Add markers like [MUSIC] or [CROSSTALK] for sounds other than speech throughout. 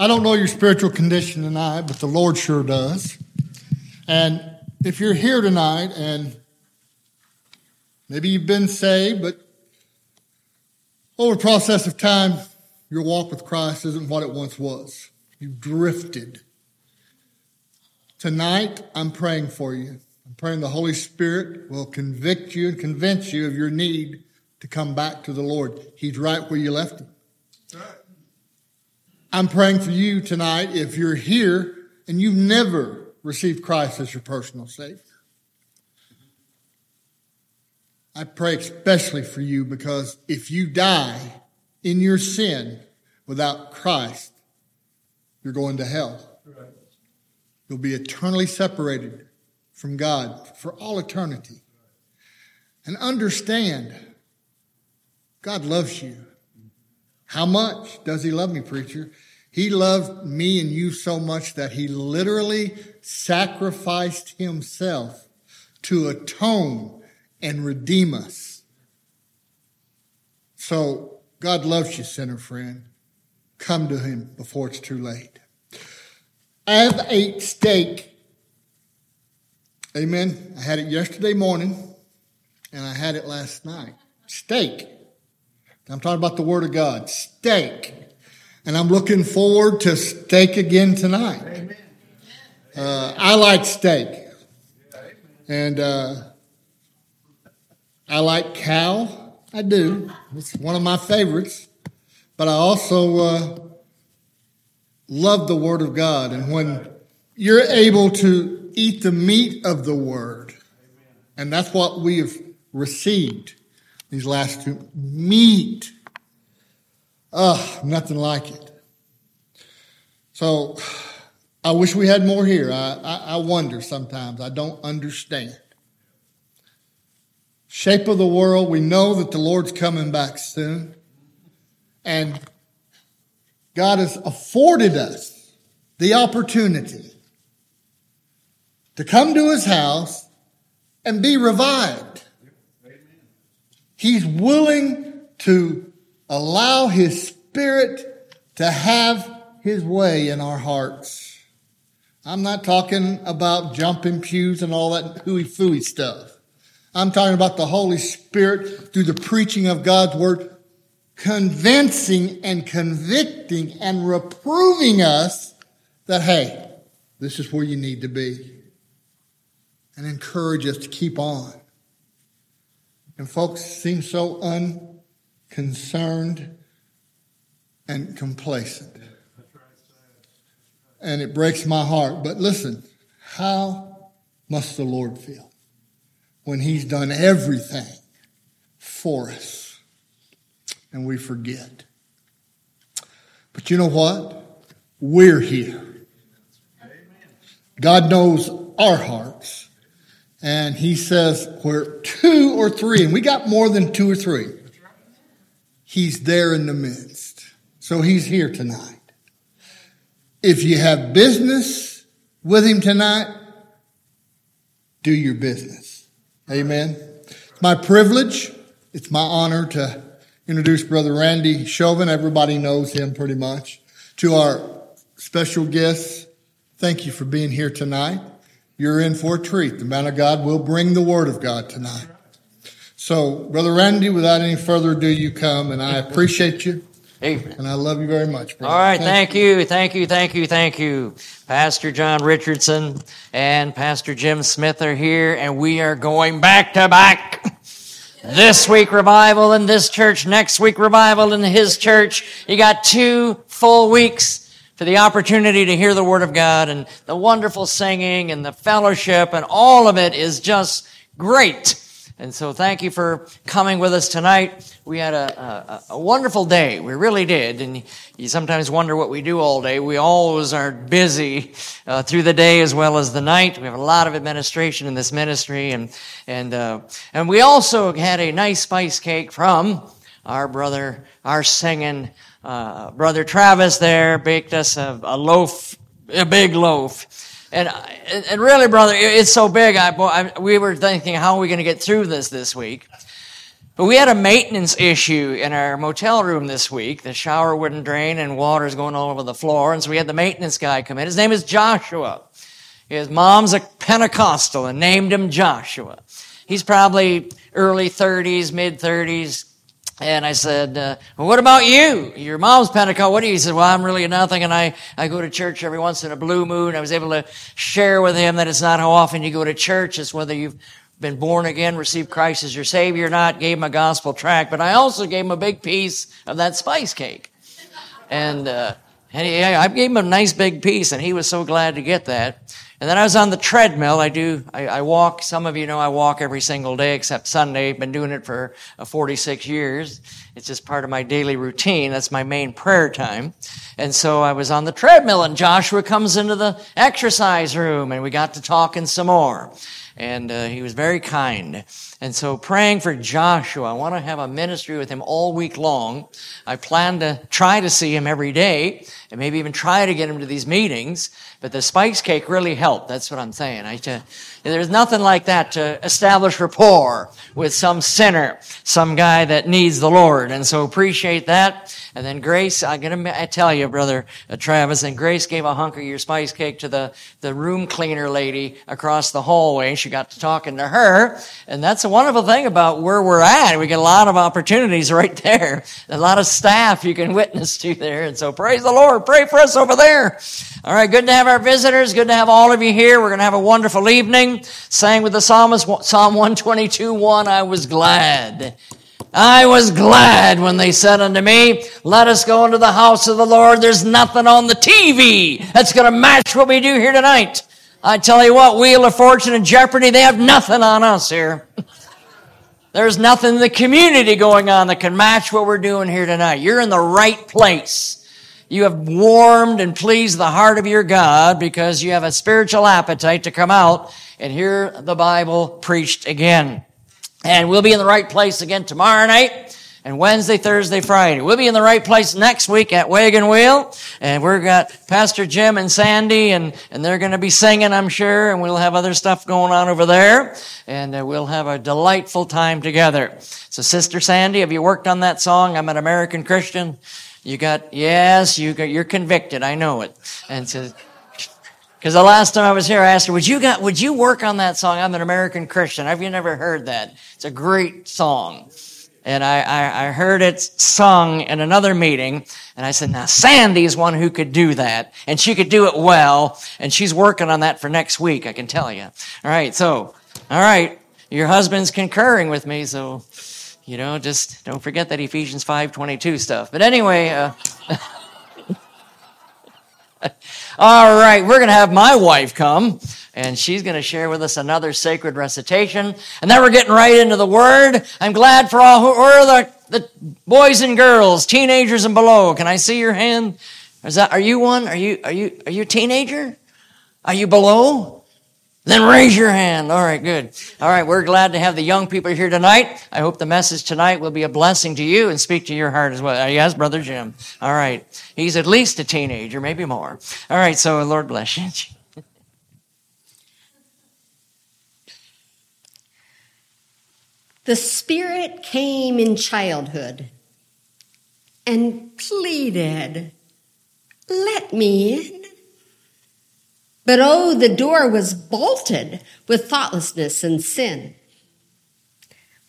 I don't know your spiritual condition tonight, but the Lord sure does. And if you're here tonight and maybe you've been saved, but over a process of time, your walk with Christ isn't what it once was. You've drifted. Tonight, I'm praying for you. I'm praying the Holy Spirit will convict you and convince you of your need to come back to the Lord. He's right where you left him. I'm praying for you tonight if you're here and you've never received Christ as your personal Savior. I pray especially for you because if you die in your sin without Christ, you're going to hell. You'll be eternally separated from God for all eternity. And understand, God loves you. How much does He love me, preacher? He loved me and you so much that He literally sacrificed Himself to atone and redeem us. So, God loves you, sinner friend. Come to Him before it's too late. I have ate steak. Amen. I had it yesterday morning and I had it last night. Steak. I'm talking about the Word of God. Steak. And I'm looking forward to steak again tonight. Uh, I like steak. And uh, I like cow. I do. It's one of my favorites. But I also uh, love the Word of God. And when you're able to eat the meat of the Word, and that's what we have received these last two meat. Ugh, nothing like it. So I wish we had more here. I, I, I wonder sometimes. I don't understand. Shape of the world, we know that the Lord's coming back soon. And God has afforded us the opportunity to come to his house and be revived. He's willing to allow his spirit to have his way in our hearts. I'm not talking about jumping pews and all that hooey fooey stuff. I'm talking about the Holy Spirit through the preaching of God's word convincing and convicting and reproving us that, hey, this is where you need to be. And encourage us to keep on. And folks seem so unconcerned and complacent. And it breaks my heart. But listen, how must the Lord feel when He's done everything for us? and we forget. But you know what? We're here. God knows our hearts. And he says, where two or three, and we got more than two or three, he's there in the midst. So he's here tonight. If you have business with him tonight, do your business. Amen. It's my privilege. It's my honor to introduce Brother Randy Chauvin. Everybody knows him pretty much. To our special guests, thank you for being here tonight. You're in for a treat. The man of God will bring the word of God tonight. So, Brother Randy, without any further ado, you come, and I appreciate you. Amen. And I love you very much, brother. All right, thank, thank you. you, thank you, thank you, thank you. Pastor John Richardson and Pastor Jim Smith are here, and we are going back to back. This week revival in this church, next week revival in his church. You got two full weeks for the opportunity to hear the word of God and the wonderful singing and the fellowship and all of it is just great. And so thank you for coming with us tonight. We had a, a, a, wonderful day. We really did. And you sometimes wonder what we do all day. We always are busy uh, through the day as well as the night. We have a lot of administration in this ministry. And, and, uh, and we also had a nice spice cake from our brother, our singing, uh, brother Travis there baked us a, a loaf, a big loaf. And, and really, brother, it's so big. I, I we were thinking, how are we going to get through this this week? But we had a maintenance issue in our motel room this week. The shower wouldn't drain and water's going all over the floor. And so we had the maintenance guy come in. His name is Joshua. His mom's a Pentecostal and named him Joshua. He's probably early 30s, mid 30s. And I said, uh, well, what about you? Your mom's Pentecostal. What do you? He said, well, I'm really nothing. And I, I go to church every once in a blue moon. I was able to share with him that it's not how often you go to church. It's whether you've been born again, received Christ as your Savior or not. Gave him a gospel tract. But I also gave him a big piece of that spice cake. And, uh, and he, I gave him a nice big piece and he was so glad to get that. And then I was on the treadmill. I do, I, I, walk. Some of you know I walk every single day except Sunday. Been doing it for uh, 46 years. It's just part of my daily routine. That's my main prayer time. And so I was on the treadmill and Joshua comes into the exercise room and we got to talking some more. And uh, he was very kind. And so praying for Joshua, I want to have a ministry with him all week long. I plan to try to see him every day and maybe even try to get him to these meetings. But the spice cake really helped. That's what I'm saying. I, uh, there's nothing like that to establish rapport with some sinner, some guy that needs the Lord. And so appreciate that. And then Grace, I'm gonna I tell you, brother uh, Travis, and Grace gave a hunk of your spice cake to the, the room cleaner lady across the hallway. She got to talking to her. And that's a wonderful thing about where we're at. We get a lot of opportunities [LAUGHS] right there. A lot of staff you can witness to there. And so praise the Lord. Pray for us over there. All right. Good to have our visitors. Good to have all of you here. We're going to have a wonderful evening. Sang with the psalmist, Psalm 122, 1. I was glad. I was glad when they said unto me, let us go into the house of the Lord. There's nothing on the TV that's going to match what we do here tonight. I tell you what, Wheel of Fortune and Jeopardy, they have nothing on us here. [LAUGHS] There's nothing in the community going on that can match what we're doing here tonight. You're in the right place. You have warmed and pleased the heart of your God because you have a spiritual appetite to come out and hear the Bible preached again. And we'll be in the right place again tomorrow night and Wednesday, Thursday, Friday. We'll be in the right place next week at Wagon Wheel. And we've got Pastor Jim and Sandy and, and they're going to be singing, I'm sure. And we'll have other stuff going on over there. And uh, we'll have a delightful time together. So Sister Sandy, have you worked on that song? I'm an American Christian. You got, yes, you got, you're convicted. I know it. And so, because the last time I was here, I asked her, would you got, would you work on that song? I'm an American Christian. Have you never heard that? It's a great song. And I, I, I, heard it sung in another meeting. And I said, now Sandy's one who could do that. And she could do it well. And she's working on that for next week, I can tell you. All right. So, all right. Your husband's concurring with me. So, you know, just don't forget that Ephesians 5.22 stuff. But anyway, uh, [LAUGHS] [LAUGHS] All right, we're going to have my wife come, and she's going to share with us another sacred recitation. And then we're getting right into the Word. I'm glad for all who are the, the boys and girls, teenagers and below. Can I see your hand? Is that, are you one? Are you, are you, are you a teenager? Are you below? Then raise your hand. All right, good. All right, we're glad to have the young people here tonight. I hope the message tonight will be a blessing to you and speak to your heart as well. Uh, yes, Brother Jim. All right. He's at least a teenager, maybe more. All right, so Lord bless you. [LAUGHS] The Spirit came in childhood and pleaded, Let me in. But oh, the door was bolted with thoughtlessness and sin.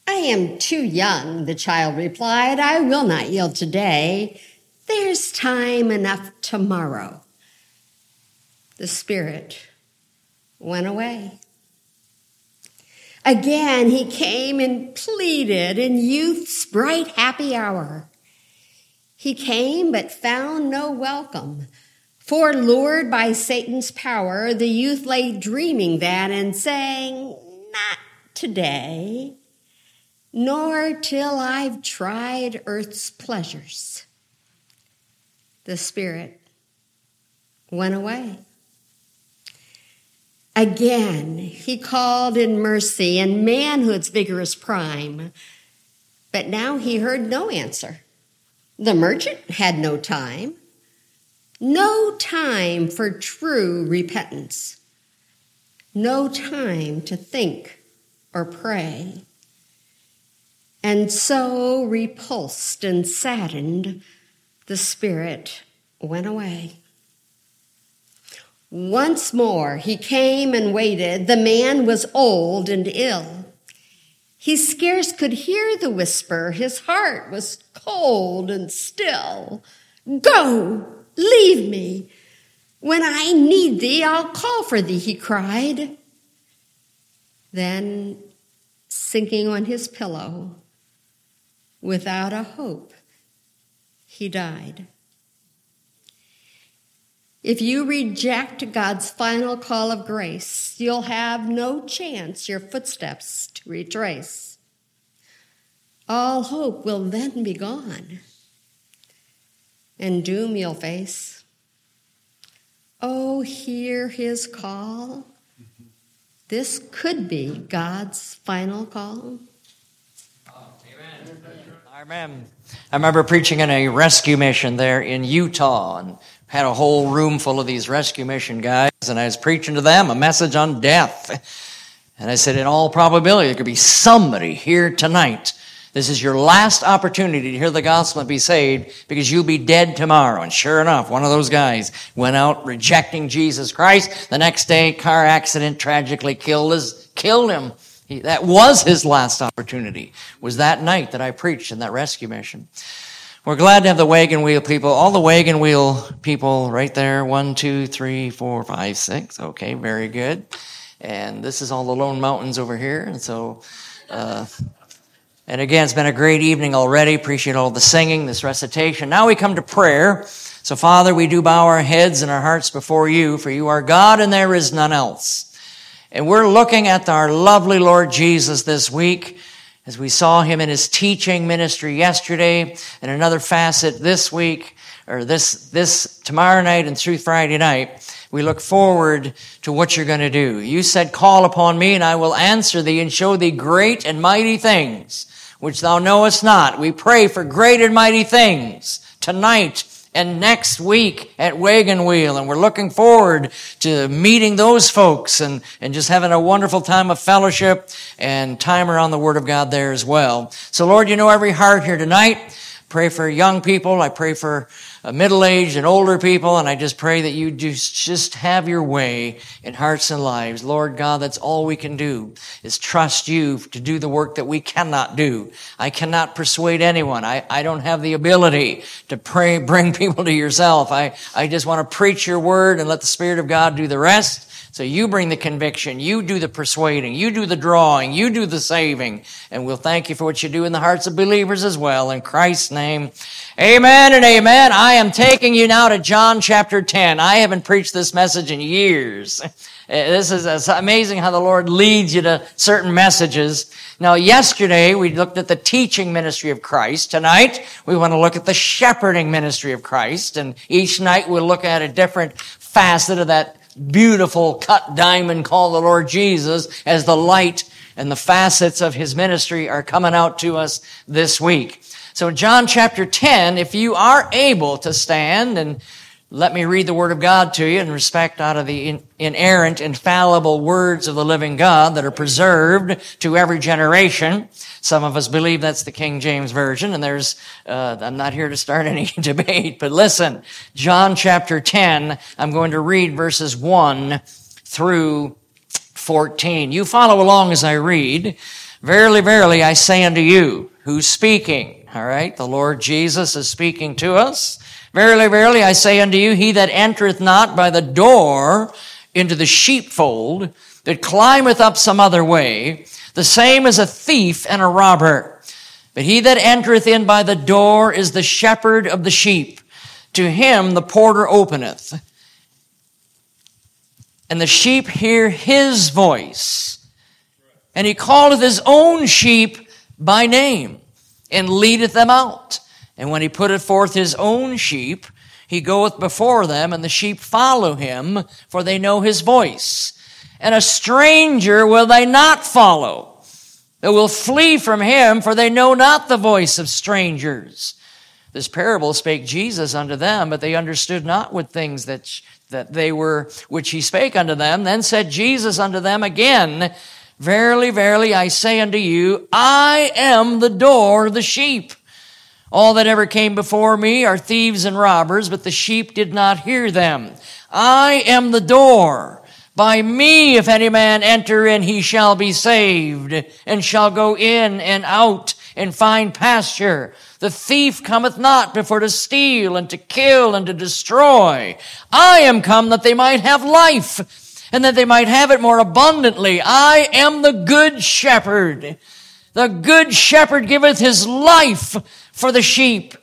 I am too young, the child replied. I will not yield today. There's time enough tomorrow. The spirit went away. Again, he came and pleaded in youth's bright, happy hour. He came but found no welcome. For lured by Satan's power, the youth lay dreaming that and saying, Not today, nor till I've tried earth's pleasures. The Spirit went away. Again, he called in mercy and manhood's vigorous prime, but now he heard no answer. The merchant had no time no time for true repentance. No time to think or pray. And so, repulsed and saddened, the spirit went away. Once more he came and waited. The man was old and ill. He scarce could hear the whisper. His heart was cold and still. Go, leave me. When I need thee, I'll call for thee, he cried. Then, sinking on his pillow, without a hope, he died. If you reject God's final call of grace, you'll have no chance your footsteps to retrace. All hope will then be gone, and doom you'll face. Oh, hear his call. This could be God's final call. Amen. I remember preaching in a rescue mission there in Utah and had a whole room full of these rescue mission guys, and I was preaching to them a message on death. And I said, in all probability, there could be somebody here tonight. This is your last opportunity to hear the gospel and be saved because you'll be dead tomorrow. And sure enough, one of those guys went out rejecting Jesus Christ. The next day, car accident tragically killed his, killed him. He, that was his last opportunity, was that night that I preached in that rescue mission. We're glad to have the wagon wheel people, all the wagon wheel people right there. One, two, three, four, five, six. Okay, very good. And this is all the Lone Mountains over here. And so, uh, and again, it's been a great evening already. Appreciate all the singing, this recitation. Now we come to prayer. So Father, we do bow our heads and our hearts before you, for you are God and there is none else. And we're looking at our lovely Lord Jesus this week as we saw him in his teaching ministry yesterday and another facet this week or this, this tomorrow night and through Friday night. We look forward to what you're going to do. You said, call upon me and I will answer thee and show thee great and mighty things which thou knowest not. We pray for great and mighty things tonight and next week at Wagon Wheel. And we're looking forward to meeting those folks and, and just having a wonderful time of fellowship and time around the Word of God there as well. So Lord, you know every heart here tonight. Pray for young people. I pray for uh, middle-aged and older people, and I just pray that you just, just have your way in hearts and lives. Lord God, that's all we can do is trust you to do the work that we cannot do. I cannot persuade anyone. I, I don't have the ability to pray, [LAUGHS] bring people to yourself. I, I just want to preach your word and let the Spirit of God do the rest. So you bring the conviction, you do the persuading, you do the drawing, you do the saving, and we'll thank you for what you do in the hearts of believers as well. In Christ's name, amen and amen. I am taking you now to John chapter 10. I haven't preached this message in years. [LAUGHS] Eh, this is amazing how the Lord leads you to certain messages. Now, yesterday we looked at the teaching ministry of Christ. Tonight we want to look at the shepherding ministry of Christ. And each night we'll look at a different facet of that beautiful cut diamond called the Lord Jesus as the light and the facets of his ministry are coming out to us this week. So John chapter 10, if you are able to stand and let me read the word of God to you in respect out of the inerrant, infallible words of the living God that are preserved to every generation. Some of us believe that's the King James Version, and there's, uh, I'm not here to start [LAUGHS] any debate, but listen, John chapter 10, I'm going to read verses 1 through 14. You follow along as I read. Verily, verily, I say unto you, who's speaking? All right, the Lord Jesus is speaking to us. Verily, verily, I say unto you, he that entereth not by the door into the sheepfold, that climbeth up some other way, the same is a thief and a robber. But he that entereth in by the door is the shepherd of the sheep. To him the porter openeth. And the sheep hear his voice. And he calleth his own sheep by name and leadeth them out. And when he putteth forth his own sheep, he goeth before them, and the sheep follow him, for they know his voice. And a stranger will they not follow. They will flee from him, for they know not the voice of strangers. This parable spake Jesus unto them, but they understood not what things that, that they were, which he spake unto them. Then said Jesus unto them again, Verily, verily, I say unto you, I am the door of the sheep. All that ever came before me are thieves and robbers, but the sheep did not hear them. I am the door. By me, if any man enter in, he shall be saved, and shall go in and out and find pasture. The thief cometh not before to steal and to kill and to destroy. I am come that they might have life and that they might have it more abundantly. I am the good shepherd. The good shepherd giveth his life for the sheep.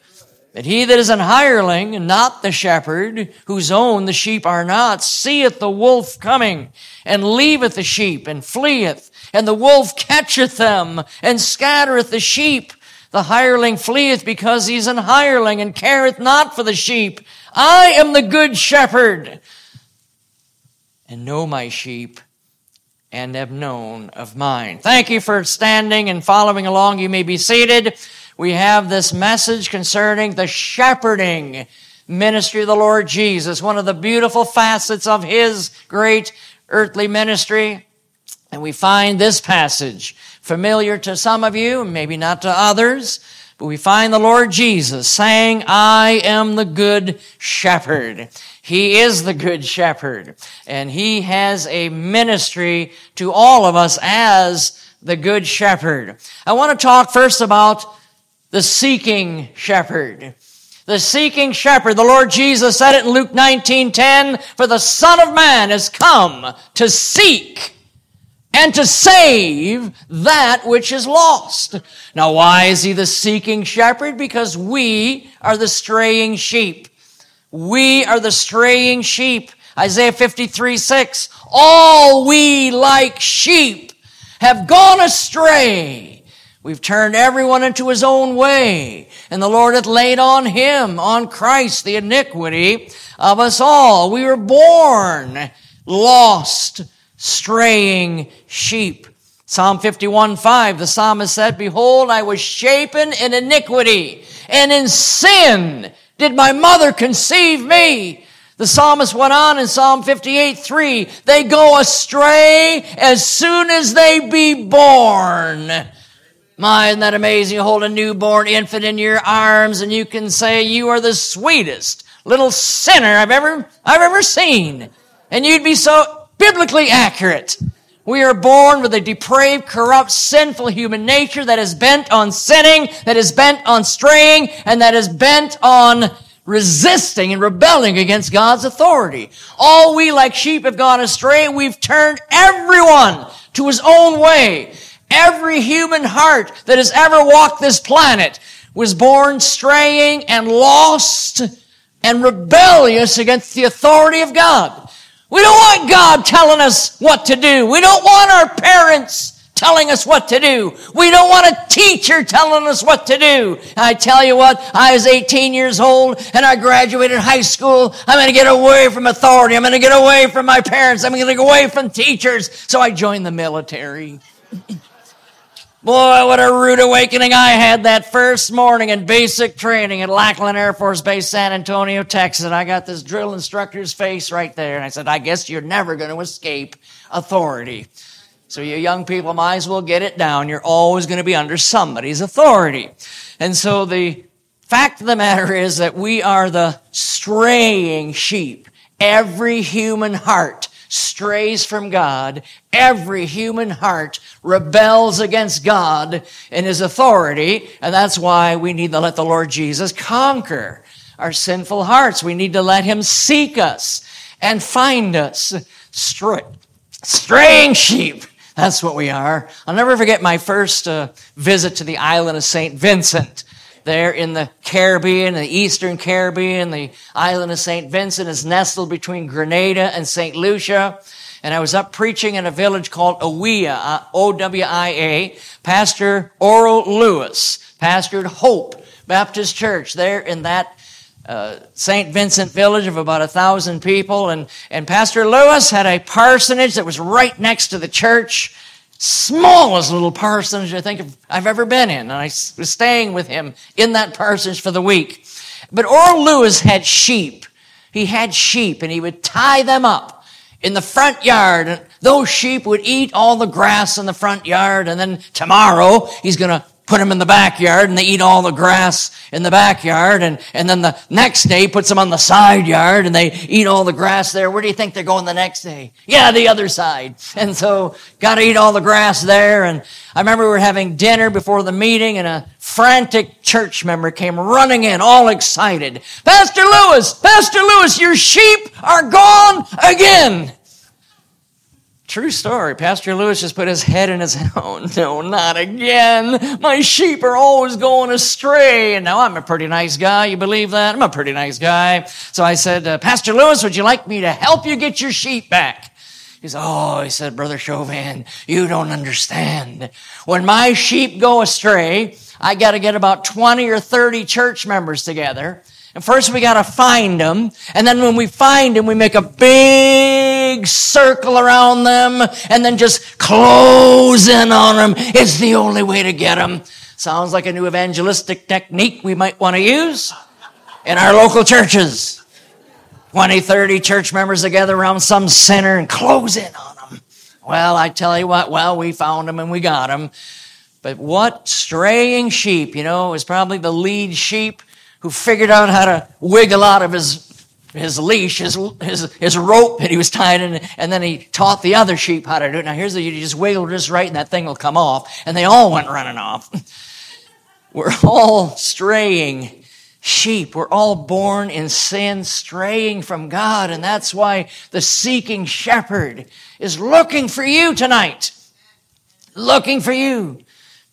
But he that is an hireling, and not the shepherd, whose own the sheep are not, seeth the wolf coming, and leaveth the sheep, and fleeth. And the wolf catcheth them, and scattereth the sheep. The hireling fleeth because he's an hireling, and careth not for the sheep. I am the good shepherd and know my sheep and have known of mine. Thank you for standing and following along. You may be seated. We have this message concerning the shepherding ministry of the Lord Jesus, one of the beautiful facets of his great earthly ministry. And we find this passage familiar to some of you, maybe not to others. But we find the Lord Jesus saying, I am the good shepherd. He is the good shepherd. And he has a ministry to all of us as the good shepherd. I want to talk first about the seeking shepherd. The seeking shepherd. The Lord Jesus said it in Luke 19:10, for the Son of Man has come to seek and to save that which is lost. Now, why is he the seeking shepherd? Because we are the straying sheep. We are the straying sheep. Isaiah 53, 6. All we like sheep have gone astray. We've turned everyone into his own way, and the Lord hath laid on him, on Christ, the iniquity of us all. We were born lost, straying sheep. Psalm 51, 5, the psalmist said, Behold, I was shapen in iniquity, and in sin did my mother conceive me. The psalmist went on in Psalm 58, 3, they go astray as soon as they be born. My, isn't that amazing? You hold a newborn infant in your arms and you can say, you are the sweetest little sinner I've ever, I've ever seen. And you'd be so biblically accurate. We are born with a depraved, corrupt, sinful human nature that is bent on sinning, that is bent on straying, and that is bent on resisting and rebelling against God's authority. All we like sheep have gone astray. We've turned everyone to his own way. Every human heart that has ever walked this planet was born straying and lost and rebellious against the authority of God. We don't want God telling us what to do. We don't want our parents telling us what to do. We don't want a teacher telling us what to do. I tell you what, I was 18 years old and I graduated high school. I'm going to get away from authority. I'm going to get away from my parents. I'm going to get away from teachers. So I joined the military. Boy, what a rude awakening I had that first morning in basic training at Lackland Air Force Base, San Antonio, Texas. I got this drill instructor's face right there. And I said, I guess you're never going to escape authority. So you young people might as well get it down. You're always going to be under somebody's authority. And so the fact of the matter is that we are the straying sheep. Every human heart strays from God, every human heart rebels against God and His authority, and that's why we need to let the Lord Jesus conquer our sinful hearts. We need to let Him seek us and find us. Stray, straying sheep. That's what we are. I'll never forget my first uh, visit to the island of St. Vincent there in the Caribbean, the Eastern Caribbean. The island of St. Vincent is nestled between Grenada and St. Lucia. And I was up preaching in a village called Owia, uh, O-W-I-A. Pastor Oral Lewis pastored Hope Baptist Church there in that uh, St. Vincent village of about a thousand people. And, and Pastor Lewis had a parsonage that was right next to the church smallest little parsonage I think I've ever been in. And I was staying with him in that parsonage for the week. But Oral Lewis had sheep. He had sheep and he would tie them up in the front yard And those sheep would eat all the grass in the front yard, and then tomorrow he's going to put them in the backyard and they eat all the grass in the backyard and, and then the next day puts them on the side yard and they eat all the grass there. Where do you think they're going the next day? Yeah, the other side. And so gotta eat all the grass there. And I remember we were having dinner before the meeting and a frantic church member came running in all excited. Pastor Lewis, Pastor Lewis, your sheep are gone again. True story. Pastor Lewis just put his head in his hand. [LAUGHS] Oh, no, not again. My sheep are always going astray. And now I'm a pretty nice guy. You believe that? I'm a pretty nice guy. So I said, uh, Pastor Lewis, would you like me to help you get your sheep back? He said, Oh, he said, Brother Chauvin, you don't understand. When my sheep go astray, I got to get about 20 or 30 church members together. And first we got to find them. And then when we find them, we make a big circle around them and then just close in on them. It's the only way to get them. Sounds like a new evangelistic technique we might want to use in our local churches. 20, 30 church members together around some sinner and close in on them. Well, I tell you what, well, we found them and we got them. But what straying sheep, you know, is probably the lead sheep who figured out how to wiggle out of his his leash, his, his, his rope that he was tied in, and then he taught the other sheep how to do it. Now here's the, you just wiggle just right and that thing will come off. And they all went running off. [LAUGHS] We're all straying sheep. We're all born in sin, straying from God. And that's why the seeking shepherd is looking for you tonight. Looking for you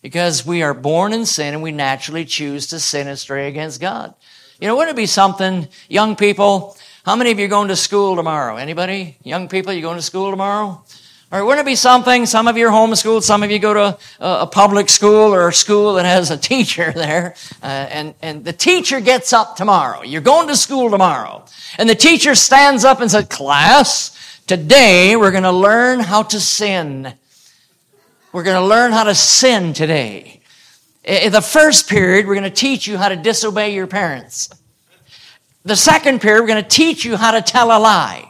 because we are born in sin and we naturally choose to sin and stray against God. You know, wouldn't it be something, young people, how many of you are going to school tomorrow? Anybody? Young people, you going to school tomorrow? Or wouldn't it be something, some of you are homeschooled, some of you go to a, a public school or a school that has a [LAUGHS] teacher there, uh, and, and the teacher gets up tomorrow. You're going to school tomorrow. And the teacher stands up and says, class, today we're going to learn how to sin. We're going to learn how to sin today. In the first period, we're going to teach you how to disobey your parents. The second period, we're going to teach you how to tell a lie.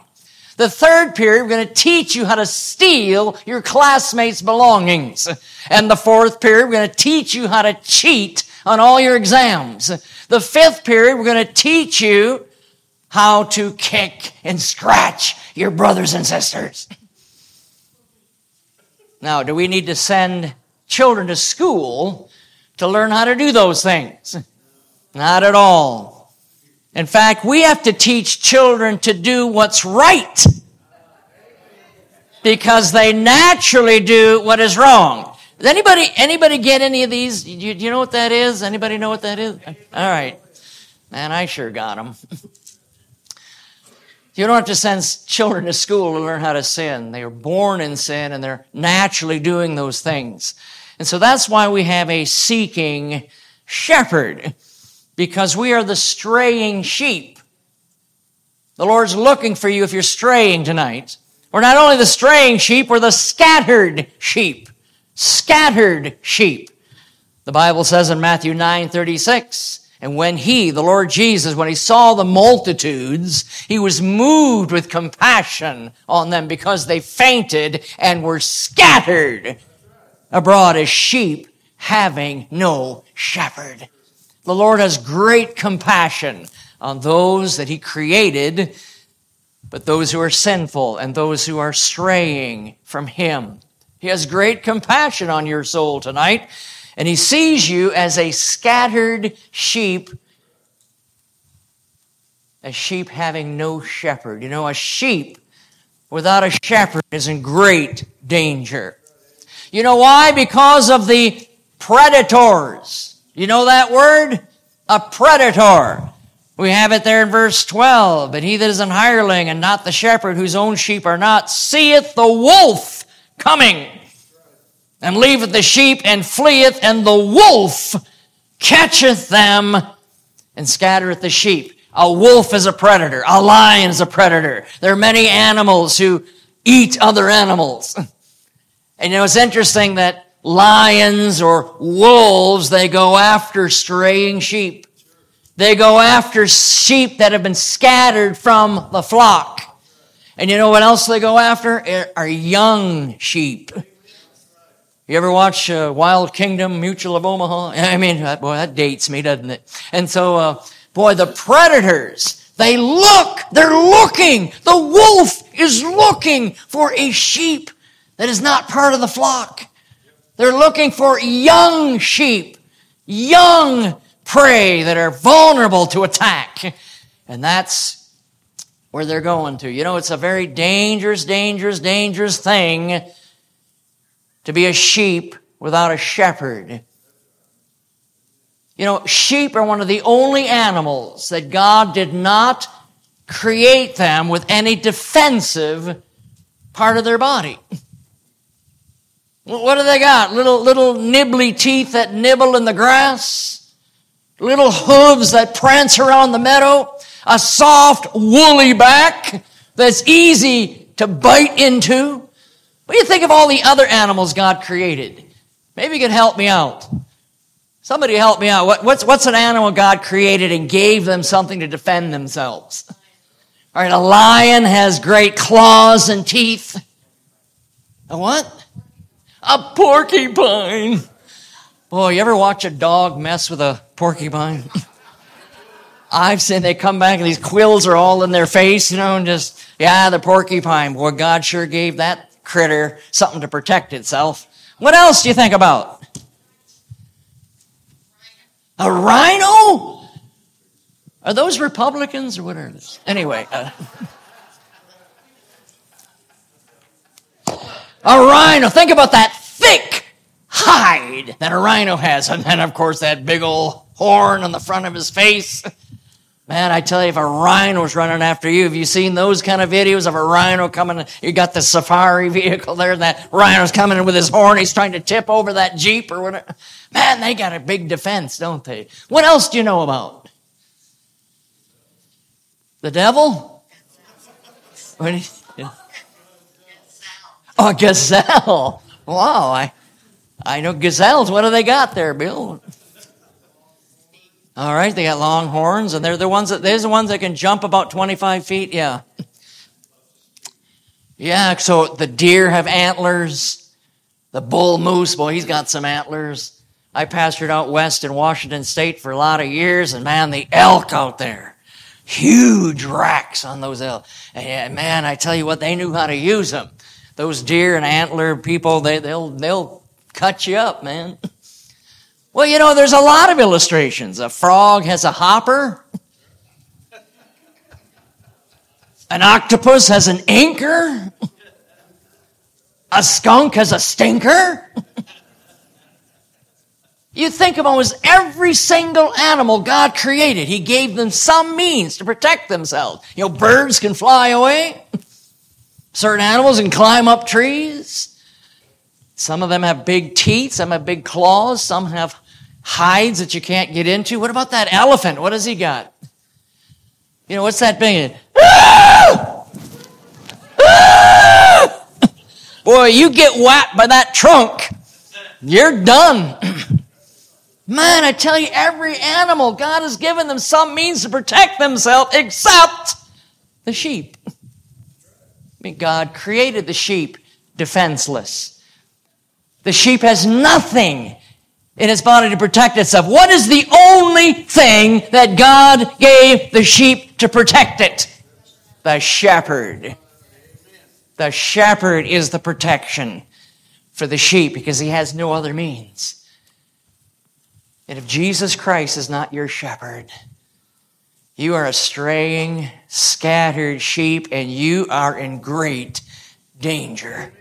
The third period, we're going to teach you how to steal your classmates' belongings. And the fourth period, we're going to teach you how to cheat on all your exams. The fifth period, we're going to teach you how to kick and scratch your brothers and sisters. [LAUGHS] Now, do we need to send children to school to learn how to do those things? Not at all. In fact, we have to teach children to do what's right because they naturally do what is wrong. Does anybody anybody get any of these? Do you, you know what that is? Anybody know what that is? All right, man, I sure got them. [LAUGHS] You don't have to send children to school to learn how to sin. They are born in sin and they're naturally doing those things. And so that's why we have a seeking shepherd, because we are the straying sheep. The Lord's looking for you if you're straying tonight. We're not only the straying sheep, we're the scattered sheep. Scattered sheep. The Bible says in Matthew 9 36, and when he, the Lord Jesus, when he saw the multitudes, he was moved with compassion on them because they fainted and were scattered abroad as sheep having no shepherd. The Lord has great compassion on those that he created, but those who are sinful and those who are straying from him. He has great compassion on your soul tonight. And he sees you as a scattered sheep, a sheep having no shepherd. You know, a sheep without a shepherd is in great danger. You know why? Because of the predators. You know that word? A predator. We have it there in verse 12. But he that is an hireling and not the shepherd, whose own sheep are not, seeth the wolf coming and leaveth the sheep and fleeth, and the wolf catcheth them and scattereth the sheep. A wolf is a predator. A lion is a predator. There are many animals who eat other animals. And you know, it's interesting that lions or wolves, they go after straying sheep. They go after sheep that have been scattered from the flock. And you know what else they go after? Are young sheep. You ever watch uh, Wild Kingdom, Mutual of Omaha? [LAUGHS] I mean, boy, that dates me, doesn't it? And so, uh, boy, the predators, they look, they're looking. The wolf is looking for a sheep that is not part of the flock. They're looking for young sheep, young prey that are vulnerable to attack. [LAUGHS] And that's where they're going to. You know, it's a very dangerous, dangerous, dangerous thing to be a sheep without a shepherd. You know, sheep are one of the only animals that God did not create them with any defensive part of their body. What do they got? Little, little nibbly teeth that nibble in the grass? Little hooves that prance around the meadow? A soft, woolly back that's easy to bite into? What do you think of all the other animals God created? Maybe you can help me out. Somebody help me out. What, what's, what's an animal God created and gave them something to defend themselves? All right, a lion has great claws and teeth. A what? A porcupine. Boy, you ever watch a dog mess with a porcupine? I've seen they come back and these quills are all in their face, you know, and just, yeah, the porcupine. Boy, God sure gave that critter something to protect itself. What else do you think about? A rhino? Are those Republicans or what are those? Anyway. Uh, a rhino. Think about that thick hide that a rhino has. And then, of course, that big old horn on the front of his face. [LAUGHS] Man, I tell you, if a rhino's running after you, have you seen those kind of videos of a rhino coming? You got the safari vehicle there, and that rhino's coming in with his horn. He's trying to tip over that Jeep or whatever. Man, they got a big defense, don't they? What else do you know about? The devil? What you. Oh, gazelle. Wow, I, I know gazelles. What do they got there, Bill? All right, they got long horns, and they're the ones that they're the ones that can jump about 25 feet. Yeah. Yeah, so the deer have antlers. The bull moose, boy, he's got some antlers. I pastored out west in Washington State for a lot of years, and man, the elk out there. Huge racks on those elk. And man, I tell you what, they knew how to use them. Those deer and antler people, they, they'll, they'll cut you up, man. [LAUGHS] Well, you know, there's a lot of illustrations. A frog has a hopper. An octopus has an anchor. A skunk has a stinker. You think of almost every single animal God created. He gave them some means to protect themselves. You know, birds can fly away. Certain animals can climb up trees. Some of them have big teeth. Some have big claws. Some have hides that you can't get into. What about that elephant? What has he got? You know, what's that thing? Boy, you get whacked by that trunk, you're done. [CLEARS THROAT] Man, I tell you, every animal, God has given them some means to protect themselves except the sheep. I mean, God created the sheep defenseless. The sheep has nothing in its body to protect itself. What is the only thing that God gave the sheep to protect it? The shepherd. The shepherd is the protection for the sheep because he has no other means. And if Jesus Christ is not your shepherd, you are a straying, scattered sheep and you are in great danger.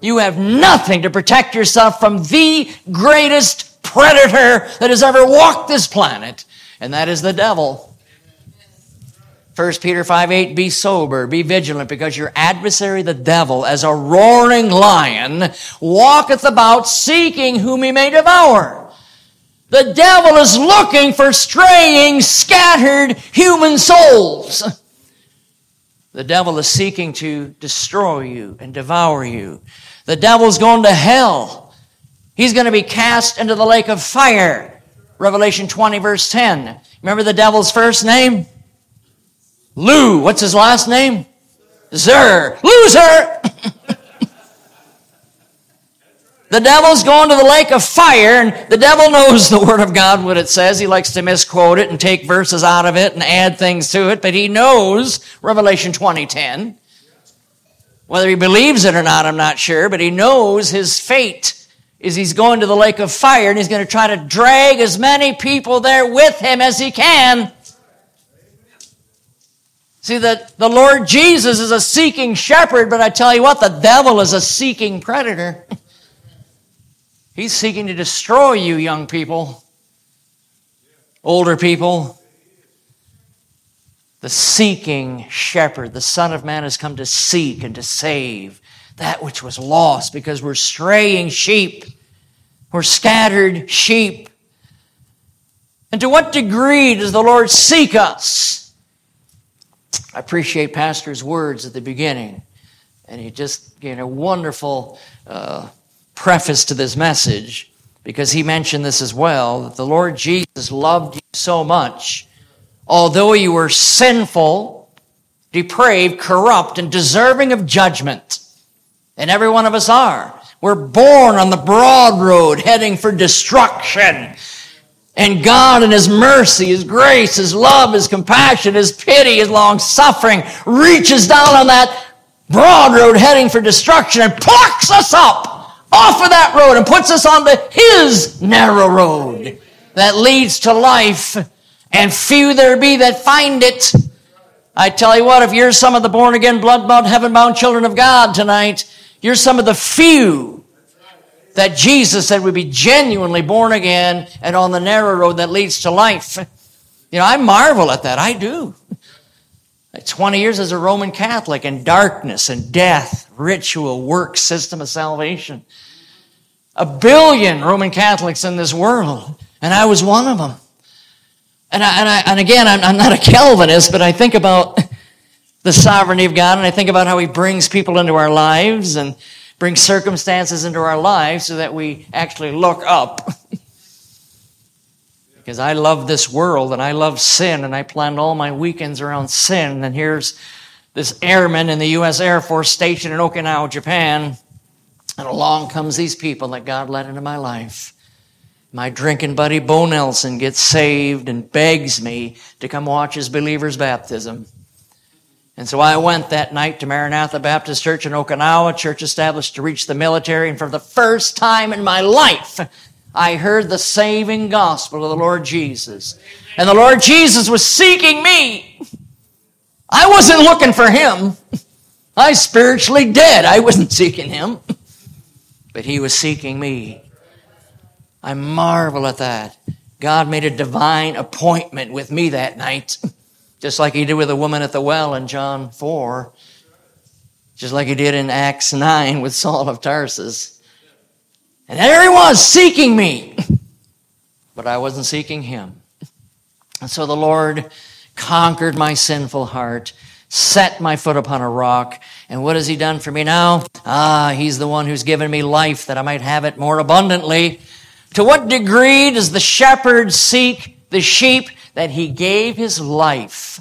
You have nothing to protect yourself from the greatest predator that has ever walked this planet, and that is the devil. 1 Peter 5 8, be sober, be vigilant, because your adversary, the devil, as a roaring lion, walketh about seeking whom he may devour. The devil is looking for straying, scattered human souls. The devil is seeking to destroy you and devour you. The devil's going to hell. He's going to be cast into the lake of fire. Revelation 20 verse 10. Remember the devil's first name? Lou. What's his last name? Zer, loser! [LAUGHS] the devil's going to the lake of fire, and the devil knows the Word of God, what it says. He likes to misquote it and take verses out of it and add things to it, but he knows Revelation 2010. Whether he believes it or not, I'm not sure, but he knows his fate is he's going to the lake of fire and he's going to try to drag as many people there with him as he can. See that the Lord Jesus is a seeking shepherd, but I tell you what, the devil is a seeking predator. [LAUGHS] He's seeking to destroy you, young people, older people. The seeking shepherd, the Son of Man, has come to seek and to save that which was lost because we're straying sheep. We're scattered sheep. And to what degree does the Lord seek us? I appreciate Pastor's words at the beginning. And he just gave a wonderful uh, preface to this message because he mentioned this as well that the Lord Jesus loved you so much, although you were sinful, depraved, corrupt, and deserving of judgment. And every one of us are. We're born on the broad road heading for destruction. And God in His mercy, His grace, His love, His compassion, His pity, His long suffering reaches down on that broad road heading for destruction and plucks us up off of that road and puts us onto His narrow road that leads to life. And few there be that find it. I tell you what, if you're some of the born again, blood bought, heaven bound children of God tonight, you're some of the few that Jesus said would be genuinely born again and on the narrow road that leads to life. You know, I marvel at that. I do. 20 years as a Roman Catholic in darkness and death, ritual, work, system of salvation. A billion Roman Catholics in this world, and I was one of them. And, I, and, I, and again, I'm, I'm not a Calvinist, but I think about the sovereignty of God and I think about how He brings people into our lives and brings circumstances into our lives so that we actually look up. [LAUGHS] because I love this world and I love sin and I planned all my weekends around sin. And here's this airman in the U.S. Air Force stationed in Okinawa, Japan. And along comes these people that God led into my life. My drinking buddy Bo Nelson gets saved and begs me to come watch his believer's baptism. And so I went that night to Maranatha Baptist Church in Okinawa, church established to reach the military. And for the first time in my life, I heard the saving gospel of the Lord Jesus. And the Lord Jesus was seeking me. I wasn't looking for him. I spiritually dead. I wasn't seeking him. But he was seeking me. I marvel at that. God made a divine appointment with me that night. [LAUGHS] Just like he did with the woman at the well in John 4. Just like he did in Acts 9 with Saul of Tarsus. And there he was seeking me. [LAUGHS] But I wasn't seeking him. And so the Lord conquered my sinful heart, set my foot upon a rock. And what has he done for me now? Ah, he's the one who's given me life that I might have it more abundantly. To what degree does the shepherd seek the sheep? that he gave his life